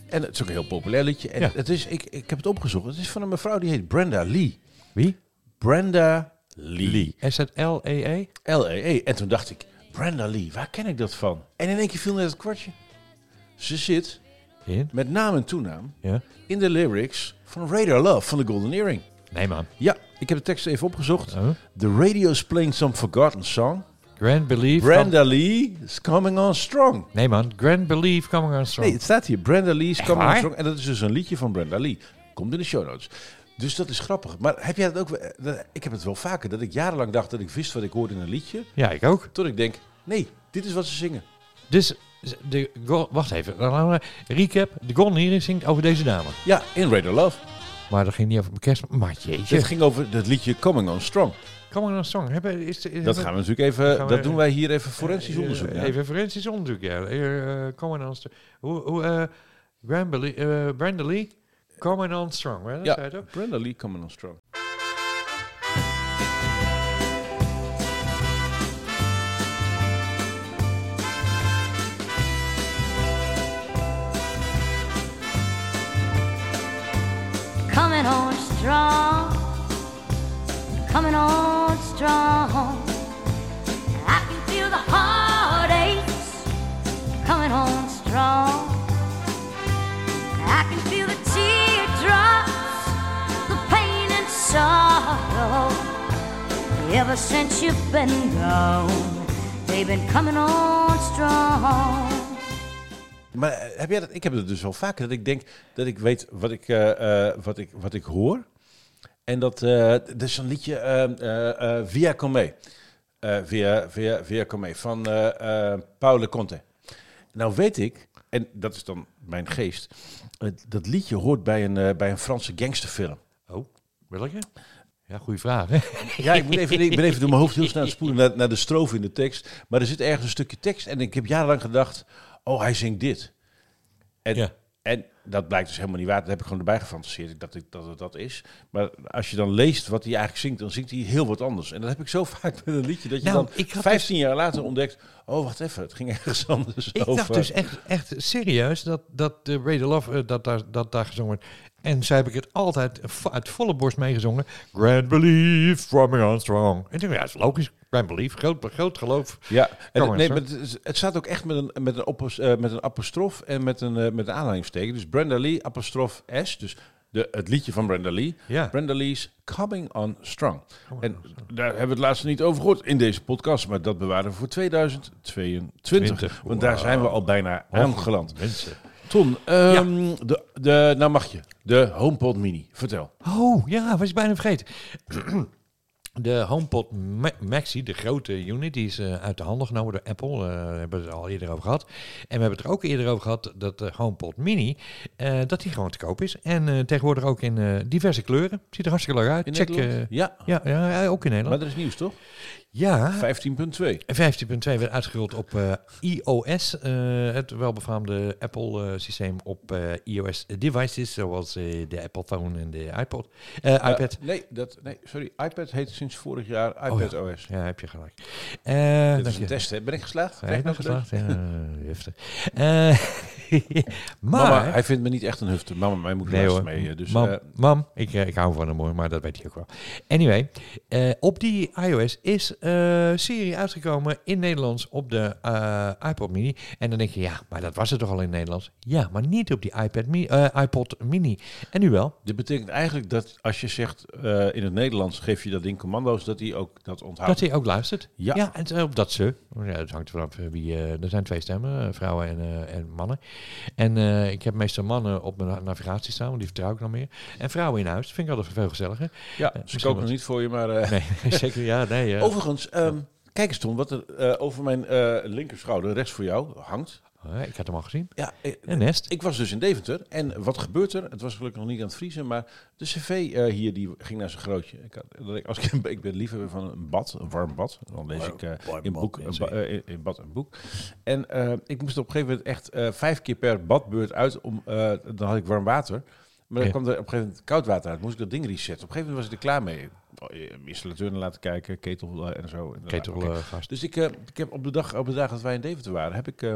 en het is ook een heel populair liedje. En het is, ik, ik heb het opgezocht. Het is van een mevrouw die heet Brenda Lee. Wie? Brenda Lee. Is het L-E-E? L-E-E. En toen dacht ik, Brenda Lee, waar ken ik dat van? En in één keer viel net het kwartje. Ze zit In? met naam en toenaam Ja. in de lyrics van Radar Love van The Golden Earring. Nee, man. Ja, ik heb de tekst even opgezocht. Oh. The radio's playing some forgotten song. Grand Belief. Brenda Lee is coming on strong. Nee, man. Grand Belief coming on strong. Nee, het staat hier. Brenda Lee is coming on strong. En dat is dus een liedje van Brenda Lee. Komt in de show notes. Dus dat is grappig. Maar heb jij dat ook... Ik heb het wel vaker. Dat ik jarenlang dacht dat ik wist wat ik hoorde in een liedje. Ja, ik ook. Tot ik denk, nee, dit is wat ze zingen. Dus, de, wacht even. Recap. De Golden Earring zingt over deze dame. Ja, in Radar Love. Maar dat ging niet over kerst. Maar jeetje. Het ging over het liedje Coming on Strong. Coming on strong. Hebben, is, is, Dat gaan we natuurlijk even... we- dat doen wij hier even forensisch Eh, onderzoek. Even forensisch onderzoek, ja. Eh, Coming on strong. Hoe, hoe, eh, eh, Brenda Lee, coming on strong. Hè? Dat Ja. Brenda Lee Coming on Strong. Coming on strong. I can feel the heartaches coming on strong. I can feel the teardrops, the pain and sorrow. Ever since you've been gone, they've been coming on strong. Maar eh, heb jij dat? Ik heb het dus wel vaker dat ik denk dat ik weet wat ik, eh, eh, wat ik, wat ik hoor. En dat, dat is een liedje eh, eh, eh, Via Come. Eh, via, via, via Come van Paolo Conte. Nou weet ik, en dat is dan mijn geest, dat liedje hoort bij een, bij een Franse gangsterfilm. Oh, welke? Ja, goede vraag. Hè? Ja, ik, moet even, ik ben even door mijn hoofd heel snel aan het spoelen naar, naar de strofe in de tekst. Maar er zit ergens een stukje tekst en ik heb jarenlang gedacht, oh, hij zingt dit. En, Ja. en dat blijkt dus helemaal niet waar. Dat heb ik gewoon erbij gefantaseerd dat, ik, dat het dat is. Maar als je dan leest wat hij eigenlijk zingt, dan zingt hij heel wat anders. En dat heb ik zo vaak met een liedje, dat je Nou, dan ik had 15 jaar later ontdekt, oh, wacht even, het ging ergens anders Ik over. dacht dus echt, echt serieus dat, dat de Radio Love, eh, dat, daar, dat daar gezongen wordt. En zo heb ik het altijd uit volle borst meegezongen. Grand Belief, on strong. En dacht, ja, dat is logisch. Grand Belief, groot, groot geloof. Ja, en, Kom nee, het, staat ook echt met een, met een, opos- eh, met een apostrof en met een, eh, met een aanhalingsteken. Dus Brenda Lee, apostrof S, dus de, het liedje van Brenda Lee. Ja. Brenda Lee's Coming on Strong. En daar hebben we het laatst niet over gehoord in deze podcast, maar dat bewaren we voor 2022. 20. Want daar zijn we al bijna aangeland. Mensen. Ton, ehm, de, de, nou mag je, de HomePod Mini. Vertel. Oh, ja, was ik bijna vergeten. De HomePod Ma- Maxi, de grote unit, die is eh, uit de handen genomen door Apple. Daar hebben we het al eerder over gehad. En we hebben het er ook eerder over gehad dat de HomePod Mini, eh, dat die gewoon te koop is. En tegenwoordig ook in diverse kleuren. Ziet er hartstikke leuk uit. In Check. Ja, ja, ja, ook in Nederland. maar er is nieuws toch? ja, 15.2. 15.2 werd uitgerold op iOS, het welbefaamde Apple-systeem op iOS-devices, zoals de Apple Phone en de iPod, iPad. Nee, dat, nee, sorry. iPad heet sinds vorig jaar iPad OS. Ja, heb je gelijk. Eh Dit is een je. test, hè? Ben ik geslaagd? Ja, ik ben geslaagd. Ja, heftig. Maar... Mama, hij vindt me niet echt een hufte. Mama, mij moet Nee mee. Dus, mam, eh, mam ik, eh, ik hou van hem hoor, maar dat weet hij ook wel. Anyway, eh, op die iOS is eh Siri uitgekomen in Nederlands op de iPod mini. En dan denk je, ja, maar dat was het toch al in Nederlands? Ja, maar niet op die iPad mini, iPod mini. En nu wel. dit betekent eigenlijk dat als je zegt in het Nederlands geef je dat ding commando's, dat hij ook dat onthoudt. Dat hij ook luistert. Ja. ja en op dat ze. Ja, het hangt er vanaf wie. er zijn twee stemmen, vrouwen en, en mannen. En eh, ik heb meestal mannen op mijn navigatie staan, want die vertrouw ik nog meer. En vrouwen in huis. vind ik altijd veel gezelliger. ja, Eh, ze misschien koken wat- nog niet voor je, maar... eh, Nee, zeker. Ja, nee. eh. Overigens, ehm, kijk eens Tom, wat er eh, over mijn eh linkerschouder, rechts voor jou, hangt. Oh, ik had hem al gezien. Ja, eh, Een nest. ik was dus in Deventer en wat gebeurt er? Het was gelukkig nog niet aan het vriezen, maar de cv eh, hier die ging naar zijn grootje. Ik, had, dat ik, als ik, ik ben liefhebber van een bad, een warm bad. Dan lees ik eh, in, bad, boek, een ba- eh, in, in bad een boek. En eh, ik moest op een gegeven moment echt eh, vijf keer per badbeurt uit. Om, eh, dan had ik warm water. Maar dan Ja. kwam er op een gegeven moment koud water uit. Moest ik dat ding resetten. Op een gegeven moment was ik er klaar mee. Oh, eh, Installateur naar laten kijken, ketel eh, en zo. En Ketel eh, gast. Dus ik, eh, ik heb op de dag, op de dag dat wij in Deventer waren, heb ik, eh,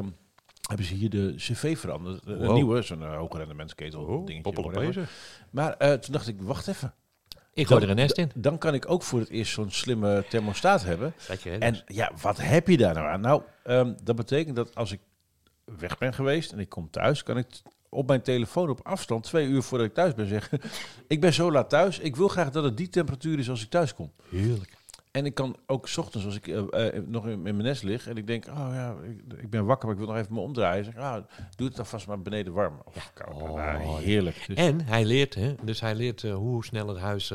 hebben ze hier de cv veranderd. Een nieuwe, zo'n uh, hoge rendementsketel Oh, dingetje. Maar eh, toen dacht ik, wacht even. Ik gooi er een nest in. Dan kan ik ook voor het eerst zo'n slimme thermostaat hebben. Hè? En ja, wat heb je daar nou aan? Nou, ehm, dat betekent dat als ik weg ben geweest en ik kom thuis, kan ik op mijn telefoon op afstand, twee uur voordat ik thuis ben, zeggen: Ik ben zo laat thuis. Ik wil graag dat het die temperatuur is als ik thuis kom. Heerlijk. En ik kan ook 's ochtends, als ik eh, eh, nog in, in mijn nest lig en ik denk, oh ja, ik, ik ben wakker, maar ik wil nog even me omdraaien. Zeg, ah, doe het dan vast maar beneden warm. Of koud. Oh, Nou, ja. heerlijk. Dus En hij leert, hè? Dus hij leert eh, hoe snel het huis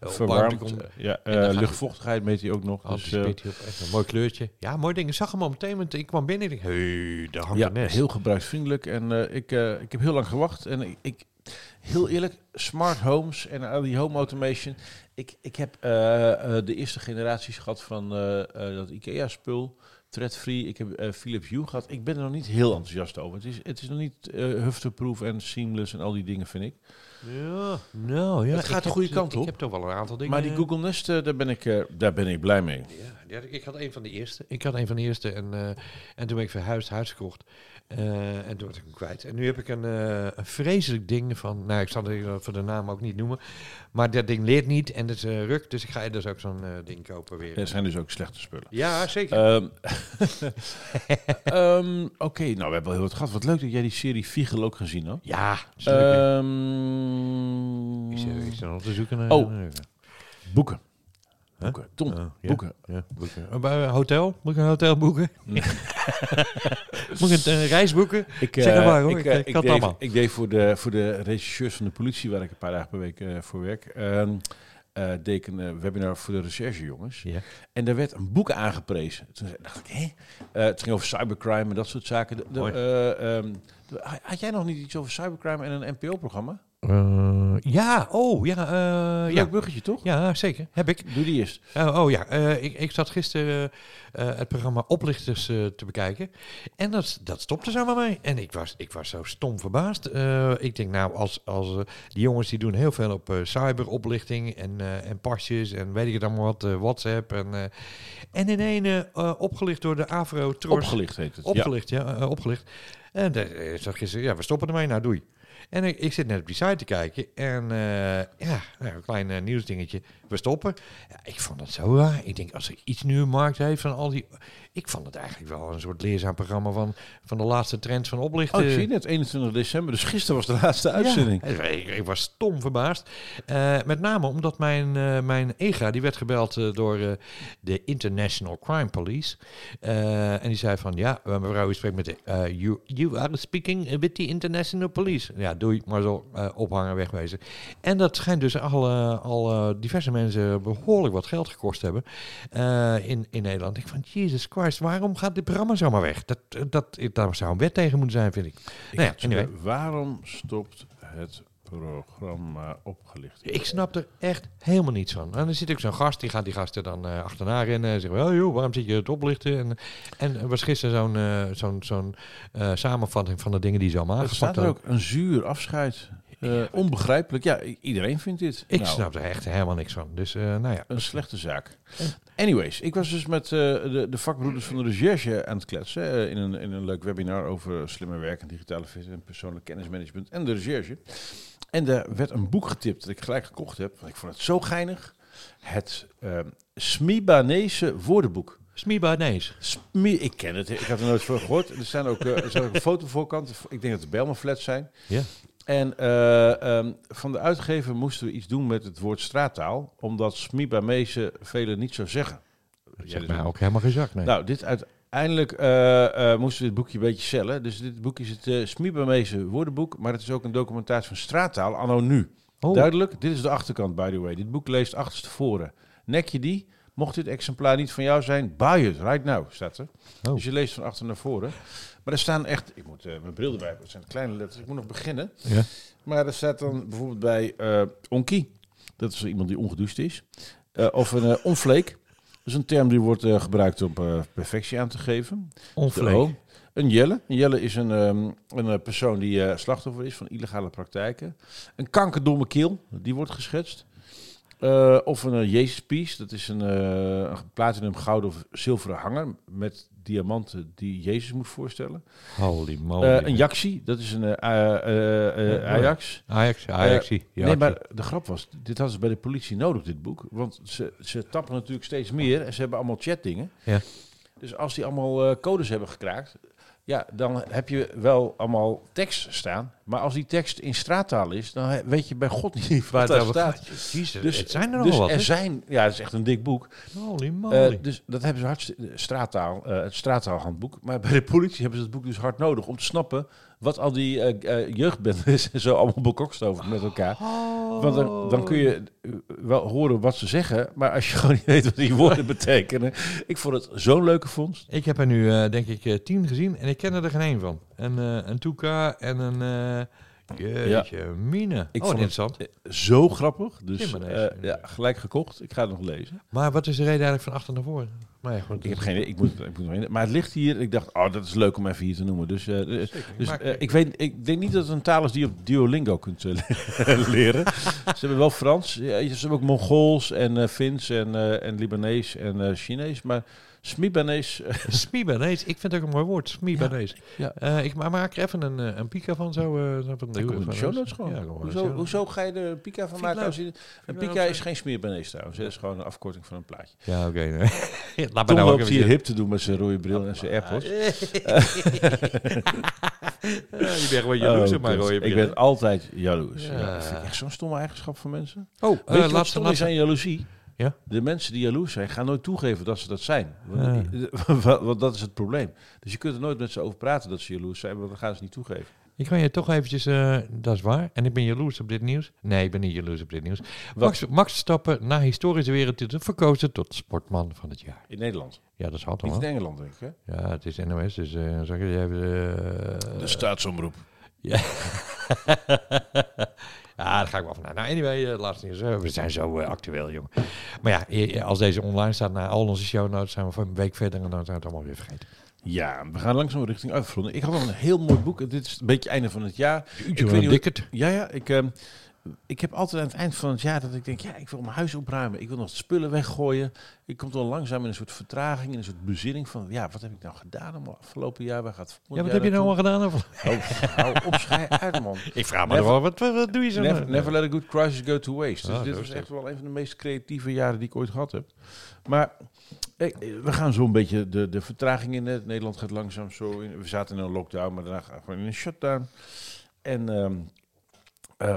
verwarmd. komt. Ja, luchtvochtigheid meet hij ook nog. Dus, eh, Anticipeert hij op. Echt een mooi kleurtje. Ja, mooi ding. Ik zag hem al meteen. want Ik kwam binnen en ik dacht, hey, daar hangt ja, nest. heel gebruiksvriendelijk. En ik, ik heb heel lang gewacht. En ik, ik, heel eerlijk, smart homes en al die home automation. Ik, ik heb eh, eh, de eerste generaties gehad van eh, dat IKEA-spul. Thread-free. Ik heb Philips Hue gehad. Ik ben er nog niet heel enthousiast over. Het is, het is nog niet hufteproof en seamless en al die dingen, vind ik. Ja, nou ja. Het gaat de heb- goede kant op. Ik heb toch wel een aantal dingen. Maar die Google Nest, daar, ben ik, daar ben ik blij mee. Ja, ja, ik had een van de eerste. Ik had een van de eerste en, en toen ben ik verhuisd, huis gekocht. Eh, en toen was ik hem kwijt. En nu heb ik een, eh, een vreselijk ding van, nou ik zal het voor de naam ook niet noemen. Maar dat ding leert niet en het eh, rukt. Dus ik ga dus ook zo'n ding kopen weer. Er zijn dus ook slechte spullen. Ja, zeker. Ehm, ehm, Oké, nou we hebben wel heel wat gehad. Wat leuk dat jij die serie Viegel ook gezien had. ja. Ehm, ik zit, ik zit nog te zoeken naar... Oh. boeken. Huh? Boeken. Tom, ja. boeken. Ja, boeken. Bij een hotel? Moet ik een hotel boeken? Moet ik een reis boeken? Ik, Zeg het eh, maar, hoor. Ik, Ik- eh, ik ik had deed, allemaal. ik deed voor de, voor de regisseurs van de politie, waar ik een paar dagen per week eh, voor werk, ehm eh, deed ik een webinar voor de recherchejongens. Ja. En daar werd een boek aangeprezen. Toen zei- dacht ik, hè? Eh, het ging over cybercrime en dat soort zaken. De, eh, ehm, de- had jij nog niet iets over cybercrime en een NPO-programma? Eh, ja, oh, ja, eh, Leuk ja. bruggetje, toch? Ja, zeker. Heb ik. Doe die eerst. Oh, oh ja, eh, ik, ik zat gisteren eh, het programma Oplichters eh, te bekijken. En dat, dat stopte zomaar mee. En ik was, ik was zo stom verbaasd. Eh, ik denk nou, als, als eh, die jongens die doen heel veel op eh, cyberoplichting en, eh, en pasjes en weet ik het allemaal wat, eh, WhatsApp. En, eh, en in eh, opgelicht door de Avro Tros. Opgelicht heet het. Opgelicht, ja, eh, opgelicht. En daar eh, zag gisteren, ja, we stoppen ermee, nou doei. En ik, zit net op die site te kijken en eh, ja, nou, een klein eh, nieuwsdingetje, we stoppen. Ja, ik vond dat zo raar. Ik denk, als er iets nu een markt heeft van al die... Ik vond het eigenlijk wel een soort leerzaam programma van, van de laatste trends van oplichten. Oh, ik zie net, 21 december. Dus gisteren was de laatste uitzending. Ja, ik, ik was stom verbaasd. Eh, met name omdat mijn, eh, mijn EGA, die werd gebeld eh, door de International Crime Police. En die zei van, ja, mevrouw, u spreekt met de... you, you are speaking with the International Police. Ja, doei, maar zo ophangen, wegwezen. En dat schijnt dus al, al diverse mensen behoorlijk wat geld gekost hebben eh, in, in Nederland. Ik van, Jesus Christ, waarom gaat dit programma zomaar weg? Dat, dat, daar zou een wet tegen moeten zijn, vind ik. Ik Nou ja, anyway. Waarom stopt het programma opgelicht? Ik snap er echt helemaal niets van. En dan zit ook zo'n gast, die gaat die gasten dan eh, achterna rennen. En zeggen, oh joh, waarom zit je het oplichten? En, en er was gisteren zo'n eh, zo'n zo'n samenvatting van de dingen die ze allemaal Er aangepakt staat er hadden. ook een zuur afscheid. Eh, onbegrijpelijk. Ja, iedereen vindt dit. Ik Nou, snap er echt helemaal niks van. Dus eh, nou ja. Een slechte zaak. Anyways, ik was dus met eh, de, de vakbroeders van de recherche aan het kletsen. in, een, in een leuk webinar over slimmer werken, digitale fit en persoonlijk kennismanagement en de recherche. En er werd een boek getipt dat ik gelijk gekocht heb. Want ik vond het zo geinig. Het uh, Smibanese woordenboek. Smiba Nees. Smie, ik ken het, ik had er nooit voor gehoord. Er staan ook, er staat ook een foto voorkant. Ik denk dat het Belma flats zijn. Ja. En eh, ehm, van de uitgever moesten we iets doen met het woord straattaal, omdat Smibanese velen niet zo zeggen. Dat zegt mij ook helemaal geen zak, nee. Nou, dit uiteindelijk eh, eh, moesten we dit boekje een beetje cellen. Dus dit boekje is het uh, woordenboek, maar het is ook een documentatie van straattaal anno nu. Oh. Duidelijk, dit is de achterkant, by the way. Dit boek leest achterstevoren. Nek je die? Mocht dit exemplaar niet van jou zijn, buy it right now, staat er. Oh. Dus je leest van achter naar voren. Maar er staan echt, ik moet eh, mijn bril erbij, dat zijn kleine letters, ik moet nog beginnen. Ja. Maar er staat dan bijvoorbeeld bij eh onkie, dat is iemand die ongedoucht is. Eh, of een uh, onvleek, dat is een term die wordt uh, gebruikt om uh, perfectie aan te geven. Onvleek. Een jelle. Een jelle is een, um, een persoon die uh, slachtoffer is van illegale praktijken. Een kankerdomme keel, die wordt geschetst. Uh, of een uh, Jezus Piece, dat is een, uh, een platinum, gouden of zilveren hanger met diamanten die Jezus moet voorstellen. Holy moly. een Jaxi, dat is een Ajax. Ajax, Ajaxie. nee, maar de grap was, dit hadden ze bij de politie nodig, dit boek. Want ze, ze tappen natuurlijk steeds meer en ze hebben allemaal chatdingen. Ja. Dus als die allemaal codes hebben gekraakt, ja, dan heb je wel allemaal tekst staan. Maar als die tekst in straattaal is, dan weet je bij God niet waar daar staat. Jezus, dus het zijn er dus nog wat. er zijn, ja, het is echt een dik boek. Holy moly. Uh, dus dat hebben ze hartstikke straattaal, uh, het straattaalhandboek. Maar bij de politie hebben ze het boek dus hard nodig om te snappen wat al die uh, en zo allemaal bekokst over met elkaar. Oh. Want dan, dan, kun je wel horen wat ze zeggen, maar als je gewoon niet weet wat die woorden betekenen. Ik vond het zo'n leuke vondst. Ik heb er nu uh, denk ik uh, tien gezien en ik ken er geen één van. Een, uh, een Tuka en een... Jeetje, ja. mine. Ik oh, vond interessant. Het zo grappig. Dus uh, deze- ja, gelijk gekocht. Ik ga het nog lezen. Maar wat is de reden eigenlijk van achter naar voren? Maar ja, goed, Ik heb geen ik moet, ik moet Maar het ligt hier. Ik dacht, oh, dat is leuk om even hier te noemen. Dus, uh, dus uh, ik, weet, ik denk niet dat het een taal is die je op Duolingo kunt uh, leren. Ze hebben wel Frans. Ja, ze hebben ook Mongools en uh, Fins en, uh, en Libanees en uh, Chinees. Maar Smibanees... uh, Smibanees, ik vind het ook een mooi woord, Smibanees. ja. Eh, ik ma- maak er even een, eh, een pika van zo. eh, van de show notes gewoon. Ja, gewoon hoezo, ga je er Pika van ik maken? Als je, een Pika is geen smeerbanees trouwens. Het is gewoon een afkorting van een plaatje. Ja, oké. nee. Laat Tom nou loopt hier hip te doen met zijn rode bril en zijn AirPods. Ja, je bent gewoon jaloers Oh, op mijn rode Ik bril, ben hè? altijd jaloers. Ja. Dat vind ik echt zo'n stomme eigenschap van mensen. Oh, Weet je wat laatste, laatste. aan jaloezie? Ja? De mensen die jaloers zijn, gaan nooit toegeven dat ze dat zijn. Want, dat is het probleem. Dus je kunt er nooit met ze over praten dat ze jaloers zijn, want dan gaan ze niet toegeven. Ik kan je toch eventjes, eh, dat is waar. En ik ben jaloers op dit nieuws. Nee, ik ben niet jaloers op dit nieuws. Max, Max Stappen na historische wereldtitel verkozen tot sportman van het jaar. In Nederland. Ja, dat is hard Niet in Engeland, denk ik. Hè? Ja, het is NOS, dus eh zeg je, uh, De staatsomroep. Ja. ja, daar ga ik wel vanuit. Nou, anyway, uh, laatste nieuws. Uh, we zijn zo uh, actueel, jongen. Maar ja, eh, als deze online staat naar al onze show notes, zijn we van een week verder en dan zijn we het allemaal weer vergeten. Ja, we gaan langzaam richting uitverronden. Ik had nog een heel mooi boek. Dit is een beetje einde van het jaar. Ik weet niet hoe-. Ja, ja. Ik, ehm, ik heb altijd aan het eind van het jaar dat ik denk, ja, ik wil mijn huis opruimen. Ik wil nog spullen weggooien. Ik kom dan langzaam in een soort vertraging, in een soort bezinning van, ja, wat heb ik nou gedaan om afgelopen jaar? Waar gaat Ja, wat heb je nou al gedaan? Of? hou op, schij uit, man. Ik vraag me wel, wat, wat, doe je zo? Never, never let a good crisis go to waste. Dus Ah, dit was echt wel een van de meest creatieve jaren die ik ooit gehad heb. Maar eh, we gaan zo'n beetje de, de vertraging in. Nederland gaat langzaam zo in. We zaten in een lockdown, maar daarna gaan we in een shutdown. En ehm, eh,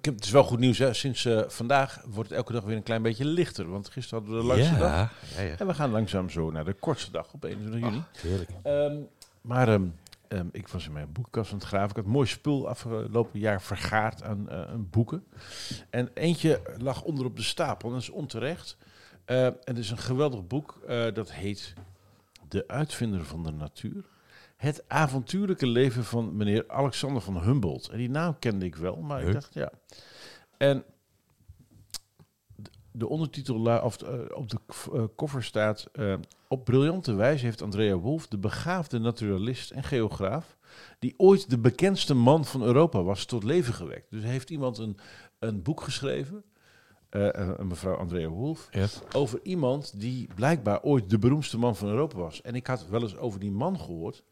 het is wel goed nieuws. Hè. Sinds eh, vandaag wordt het elke dag weer een klein beetje lichter. Want gisteren hadden we de langste dag. ja, ja. En we gaan langzaam zo naar de kortste dag op 21 juni. Ehm, maar ehm, ehm, ik was in mijn boekenkast aan het graven. Ik had mooi spul afgelopen jaar vergaard aan, eh, boeken. En eentje lag onder op de stapel. Dat is onterecht. En het is een geweldig boek. dat heet De Uitvinder van de Natuur. Het avontuurlijke leven van meneer Alexander van Humboldt. En die naam kende ik wel, maar ik dacht ja. En de- de ondertitel of, eh, op de eh, koffer staat... eh, op briljante wijze heeft Andrea Wolf, de begaafde naturalist en geograaf, die ooit de bekendste man van Europa was, tot leven gewekt. Dus heeft iemand een, een boek geschreven mevrouw Andrea Wolf, over iemand die blijkbaar ooit de beroemdste man van Europa was. En ik had wel eens over die man gehoord,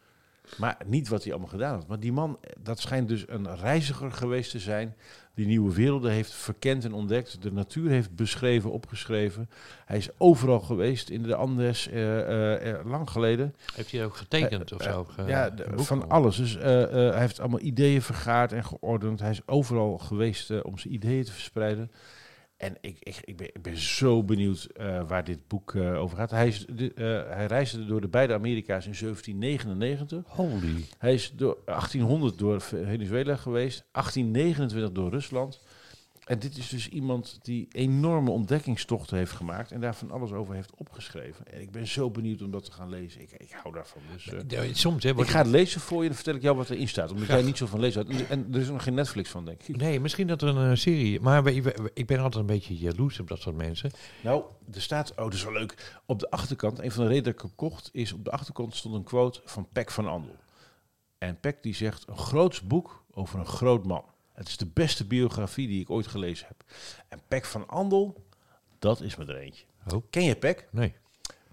maar niet wat hij allemaal gedaan had. Maar die man, dat schijnt dus een reiziger geweest te zijn, die nieuwe werelden heeft verkend en ontdekt, de natuur heeft beschreven, opgeschreven. Hij is overal geweest in de Andes, eh, eh, eh, lang geleden. Heeft hij ook getekend of zo? Ge- ja, van of- alles. Dus hij heeft allemaal ideeën vergaard en geordend. Hij is overal geweest om zijn ideeën te verspreiden. En ik, ik, ik, ben, ik ben zo benieuwd eh, waar dit boek eh, over gaat. Hij, is, de, eh, hij reisde door de beide Amerika's in 1799. Holy. Hij is door 1800 door Venezuela geweest, 1829 door Rusland. En dit is dus iemand die enorme ontdekkingstochten heeft gemaakt en daar van alles over heeft opgeschreven. En ik ben zo benieuwd om dat te gaan lezen. Ik, ik hou daarvan. Dus, eh, Ja, Soms hè, ik ga het lezen voor je, dan vertel ik jou wat erin staat. Omdat Graag. jij niet zo van lezen had. En er is nog geen Netflix van, denk ik. Nee, misschien dat er een eh, serie... Maar we- we- ik ben altijd een beetje jaloers op dat soort mensen. Nou, er staat, oh dat is wel leuk. Op de achterkant, een van de redenen dat ik hem kocht, is op de achterkant stond een quote van Peck van Andel. En Peck die zegt, een groots boek over een groot man. Het is de beste biografie die ik ooit gelezen heb. En Peck van Andel, dat is me er eentje. Oh. Ken je Peck? Nee.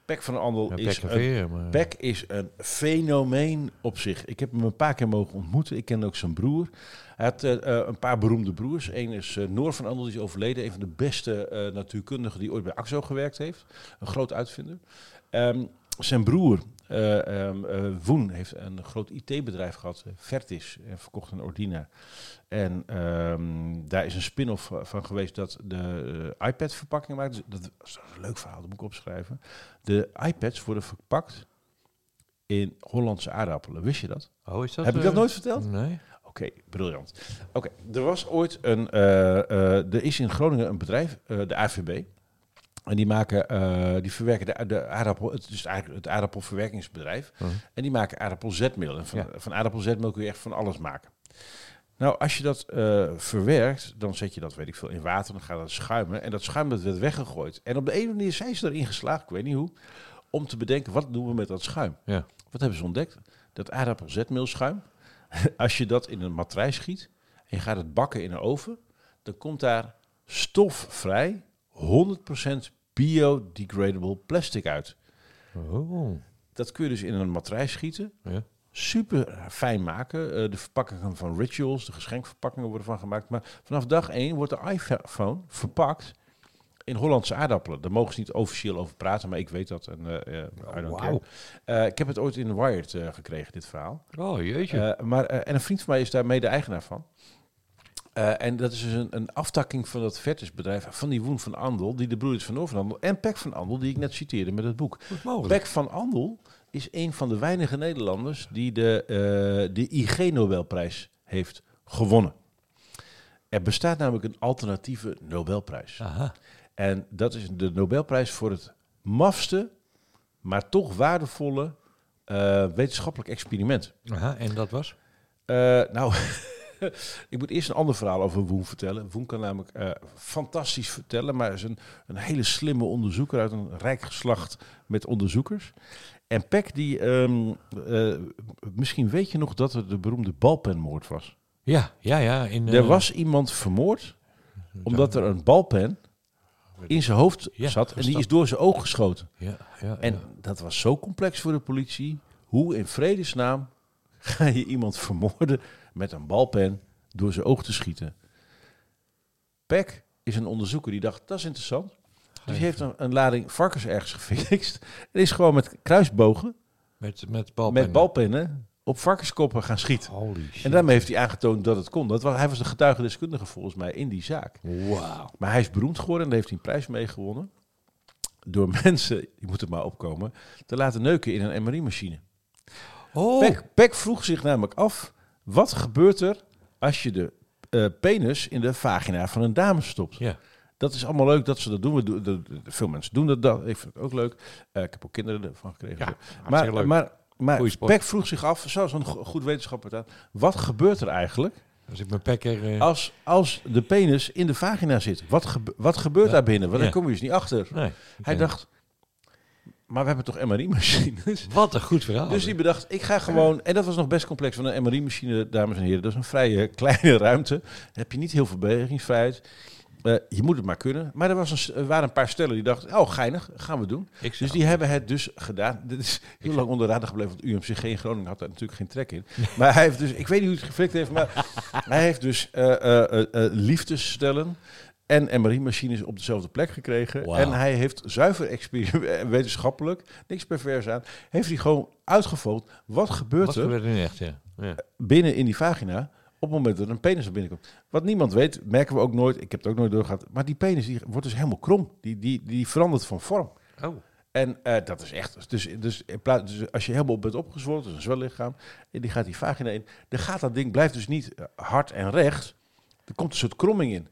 Peck van Andel Ja, is Pek een maar... Peck is een fenomeen op zich. Ik heb hem een paar keer mogen ontmoeten. Ik ken ook zijn broer. Hij had eh, eh, een paar beroemde broers. Eén is eh, Noor van Andel, die is overleden. Een van de beste natuurkundigen die ooit bij AXO gewerkt heeft. Een groot uitvinder. Ehm, zijn broer, eh, Woen, heeft een groot IT-bedrijf gehad. eh, Vertis. En verkocht een Ordina. En ehm, daar is een spin-off van geweest dat de iPad-verpakking maakt. Dus dat is een leuk verhaal, dat moet ik opschrijven. De iPads worden verpakt in Hollandse aardappelen. Wist je dat? Oh, is dat... Heb ik dat nooit verteld? Nee. Oké, briljant. Oké, er was ooit een. er is in Groningen een bedrijf, de AVB. En die maken, eh, die verwerken de, de aardappel. Het is eigenlijk het aardappelverwerkingsbedrijf. Mhm. En die maken aardappelzetmeel. En van, Ja. van aardappelzetmeel kun je echt van alles maken. Nou, als je dat eh, verwerkt, dan zet je dat, weet ik veel, in water. Dan gaat het schuimen. En dat schuim dat werd weggegooid. En op de ene manier zijn ze erin geslaagd, ik weet niet hoe, om te bedenken, wat doen we met dat schuim? Ja. Wat hebben ze ontdekt? Dat aardappelzetmeelschuim, als je dat in een matrijs giet en je gaat het bakken in een oven, dan komt daar stofvrij 100% biodegradable plastic uit. Oh. Dat kun je dus in een matrijs schieten, Ja. super fijn maken. Eh, de verpakkingen van Rituals, de geschenkverpakkingen worden van gemaakt. Maar vanaf dag 1 wordt de iPhone verpakt in Hollandse aardappelen. Daar mogen ze niet officieel over praten, maar ik weet dat. En, eh, eh. Eh, ik heb het ooit in Wired eh, gekregen, dit verhaal. Oh, jeetje. Eh, maar, eh, en een vriend van mij is daar mede-eigenaar van. Eh, en dat is dus een, een aftakking van dat Vertusbedrijf, van die Woen van Andel, die de van Noor van Andel, en Pek van Andel, die ik net citeerde met het boek. Pek van Andel is een van de weinige Nederlanders die de, eh, de IG-Nobelprijs heeft gewonnen. Er bestaat namelijk een alternatieve Nobelprijs. Aha. En dat is de Nobelprijs voor het mafste, maar toch waardevolle eh, wetenschappelijk experiment. Aha, en dat was? Nou, ik moet eerst een ander verhaal over Woen vertellen. Woen kan namelijk eh, fantastisch vertellen, maar is een, een hele slimme onderzoeker uit een rijk geslacht met onderzoekers. En Peck, die, ehm, eh, misschien weet je nog dat er de beroemde balpenmoord was. Ja, ja, ja. In, er eh, was iemand vermoord omdat er een balpen in zijn hoofd Ja, zat en die is door zijn oog geschoten. Ja, ja, En dat was zo complex voor de politie. Hoe in vredesnaam ga je iemand vermoorden met een balpen door zijn oog te schieten? Peck is een onderzoeker die dacht, dat is interessant. Dus hij heeft een, een lading varkens ergens gefixt. En is gewoon met kruisbogen, Met, met balpennen. met balpennen, op varkenskoppen gaan schieten. En daarmee heeft hij aangetoond dat het kon. Dat was, hij was de getuigendeskundige volgens mij in die zaak. Maar hij is beroemd geworden en daar heeft hij een prijs mee gewonnen. Door mensen, die moeten maar opkomen, te laten neuken in een MRI-machine. Oh. Peck, Peck vroeg zich namelijk af, wat gebeurt er als je de eh, penis in de vagina van een dame stopt? Ja. Dat is allemaal leuk dat ze dat doen. We doen de, de- veel mensen doen dat. dat. Ik vind het ook leuk. Eh, ik heb ook kinderen ervan gekregen. Ja, maar leuk. maar, maar sport. Peck vroeg zich af, zoals een go- goed wetenschapper dat, wat gebeurt er eigenlijk Als ik mijn pekker... eh, als, als de penis in de vagina zit? Wat, gebe- wat gebeurt Ja. daar binnen? Want daar kom je dus niet achter. nee. Hij dacht, maar we hebben toch MRI-machines? Wat een goed verhaal. Dus die bedacht, ik ga gewoon... En dat was nog best complex, want een MRI-machine, dames en heren... dat is een vrij eh, kleine ruimte. Heb je niet heel veel bewegingsvrijheid. Eh, je moet het maar kunnen. Maar er, was een, er waren een paar stellen die dachten, oh geinig, gaan we doen. Dus die hebben het dus gedaan. Dit is heel lang onder de radar gebleven, want UMCG in Groningen had daar natuurlijk geen trek in. Maar hij heeft dus, ik weet niet hoe het geflikt heeft, maar hij heeft dus eh, liefdesstellen en MRI-machines op dezelfde plek gekregen. En hij heeft zuiver wetenschappelijk, niks pervers aan, heeft hij gewoon uitgevoeld, wat gebeurt Wat er gebeurt er echt, ja. ja. binnen in die vagina op het moment dat een penis er binnenkomt. Wat niemand weet, merken we ook nooit, ik heb het ook nooit doorgehad, maar die penis die wordt dus helemaal krom. Die, die, die verandert van vorm. Oh. En eh, dat is echt. Dus, dus, in plaats, dus als je helemaal bent opgezwollen, dus een zwellichaam, en die gaat die vagina in, dan gaat dat ding, blijft dus niet eh, hard en recht. Er komt een soort kromming in.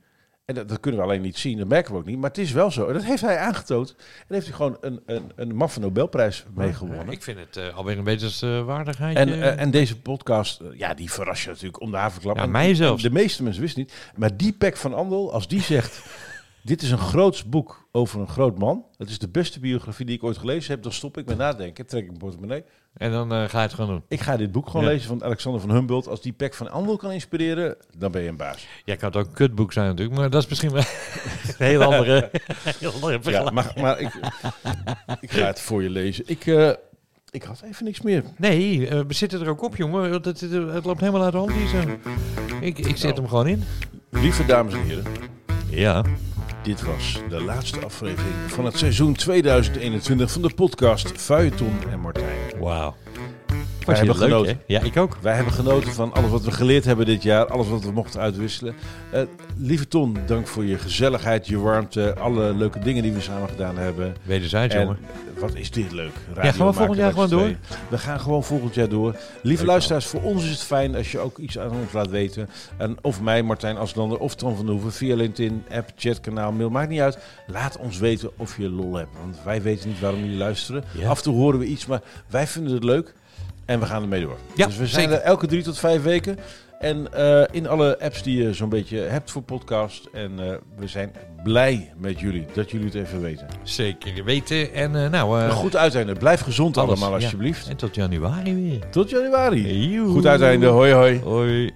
En dat, dat kunnen we alleen niet zien, dat merken we ook niet. Maar het is wel zo. En dat heeft hij aangetoond. En heeft hij gewoon een, een, een maffe Nobelprijs mee gewonnen. Ik vind het uh, alweer een wetenswaardigheid. En, uh, en deze podcast, uh, ja, die verras je natuurlijk om de haverklap. Ja, mij zelfs. De meeste mensen wisten niet. Maar die Pek van Andel, als die zegt... dit is een groots boek over een groot man. Het is de beste biografie die ik ooit gelezen heb. Dan stop ik met nadenken, trek ik mijn portemonnee. En dan uh, ga je het gewoon doen. Ik ga dit boek gewoon Ja. lezen van Alexander van Humboldt. Als die Pek van Andel kan inspireren, dan ben je een baas. Ja, kan het ook een kutboek zijn natuurlijk, maar dat is misschien wel een heel andere, heel andere Ja, maar, maar ik, ik ga het voor je lezen. Ik, eh, ik had even niks meer. Nee, uh, we zitten er ook op, jongen. Het, het, het loopt helemaal uit de hand hier zo. Ik, ik zet Nou. hem gewoon in. Lieve dames en heren. Ja. Dit was de laatste aflevering van het seizoen 2021 van de podcast Feuilleton en Martijn. Wauw. Wij hebben leuk, genoten. hè? Ja, ik ook. Wij hebben genoten van alles wat we geleerd hebben dit jaar, alles wat we mochten uitwisselen. Eh, lieve Ton, dank voor je gezelligheid, je warmte, alle leuke dingen die we samen gedaan hebben. Wederzijds, En jongen. wat is dit leuk. Ja, Radio gaan we volgend jaar gewoon tweeën. We gaan gewoon volgend jaar door. Lieve Leuk, luisteraars, voor ons is het fijn als je ook iets aan ons laat weten. En of mij, Martijn Aslander of Ton van der Hoeven via LinkedIn, app, chat, kanaal, mail, maakt niet uit. Laat ons weten of je lol hebt. Want wij weten niet waarom jullie luisteren. Ja. Af en toe horen we iets, maar wij vinden het leuk. En we gaan ermee door. Ja, dus we zijn zeker. er elke drie tot vijf weken. En eh, in alle apps die je zo'n beetje hebt voor podcast. En eh, we zijn blij met jullie, dat jullie het even weten. Zeker weten. En eh, nou... Een goed uiteinde. Blijf gezond alles, allemaal ja. alsjeblieft. En tot januari weer. Tot januari. Goed uiteinde. Hoi hoi. Hoi.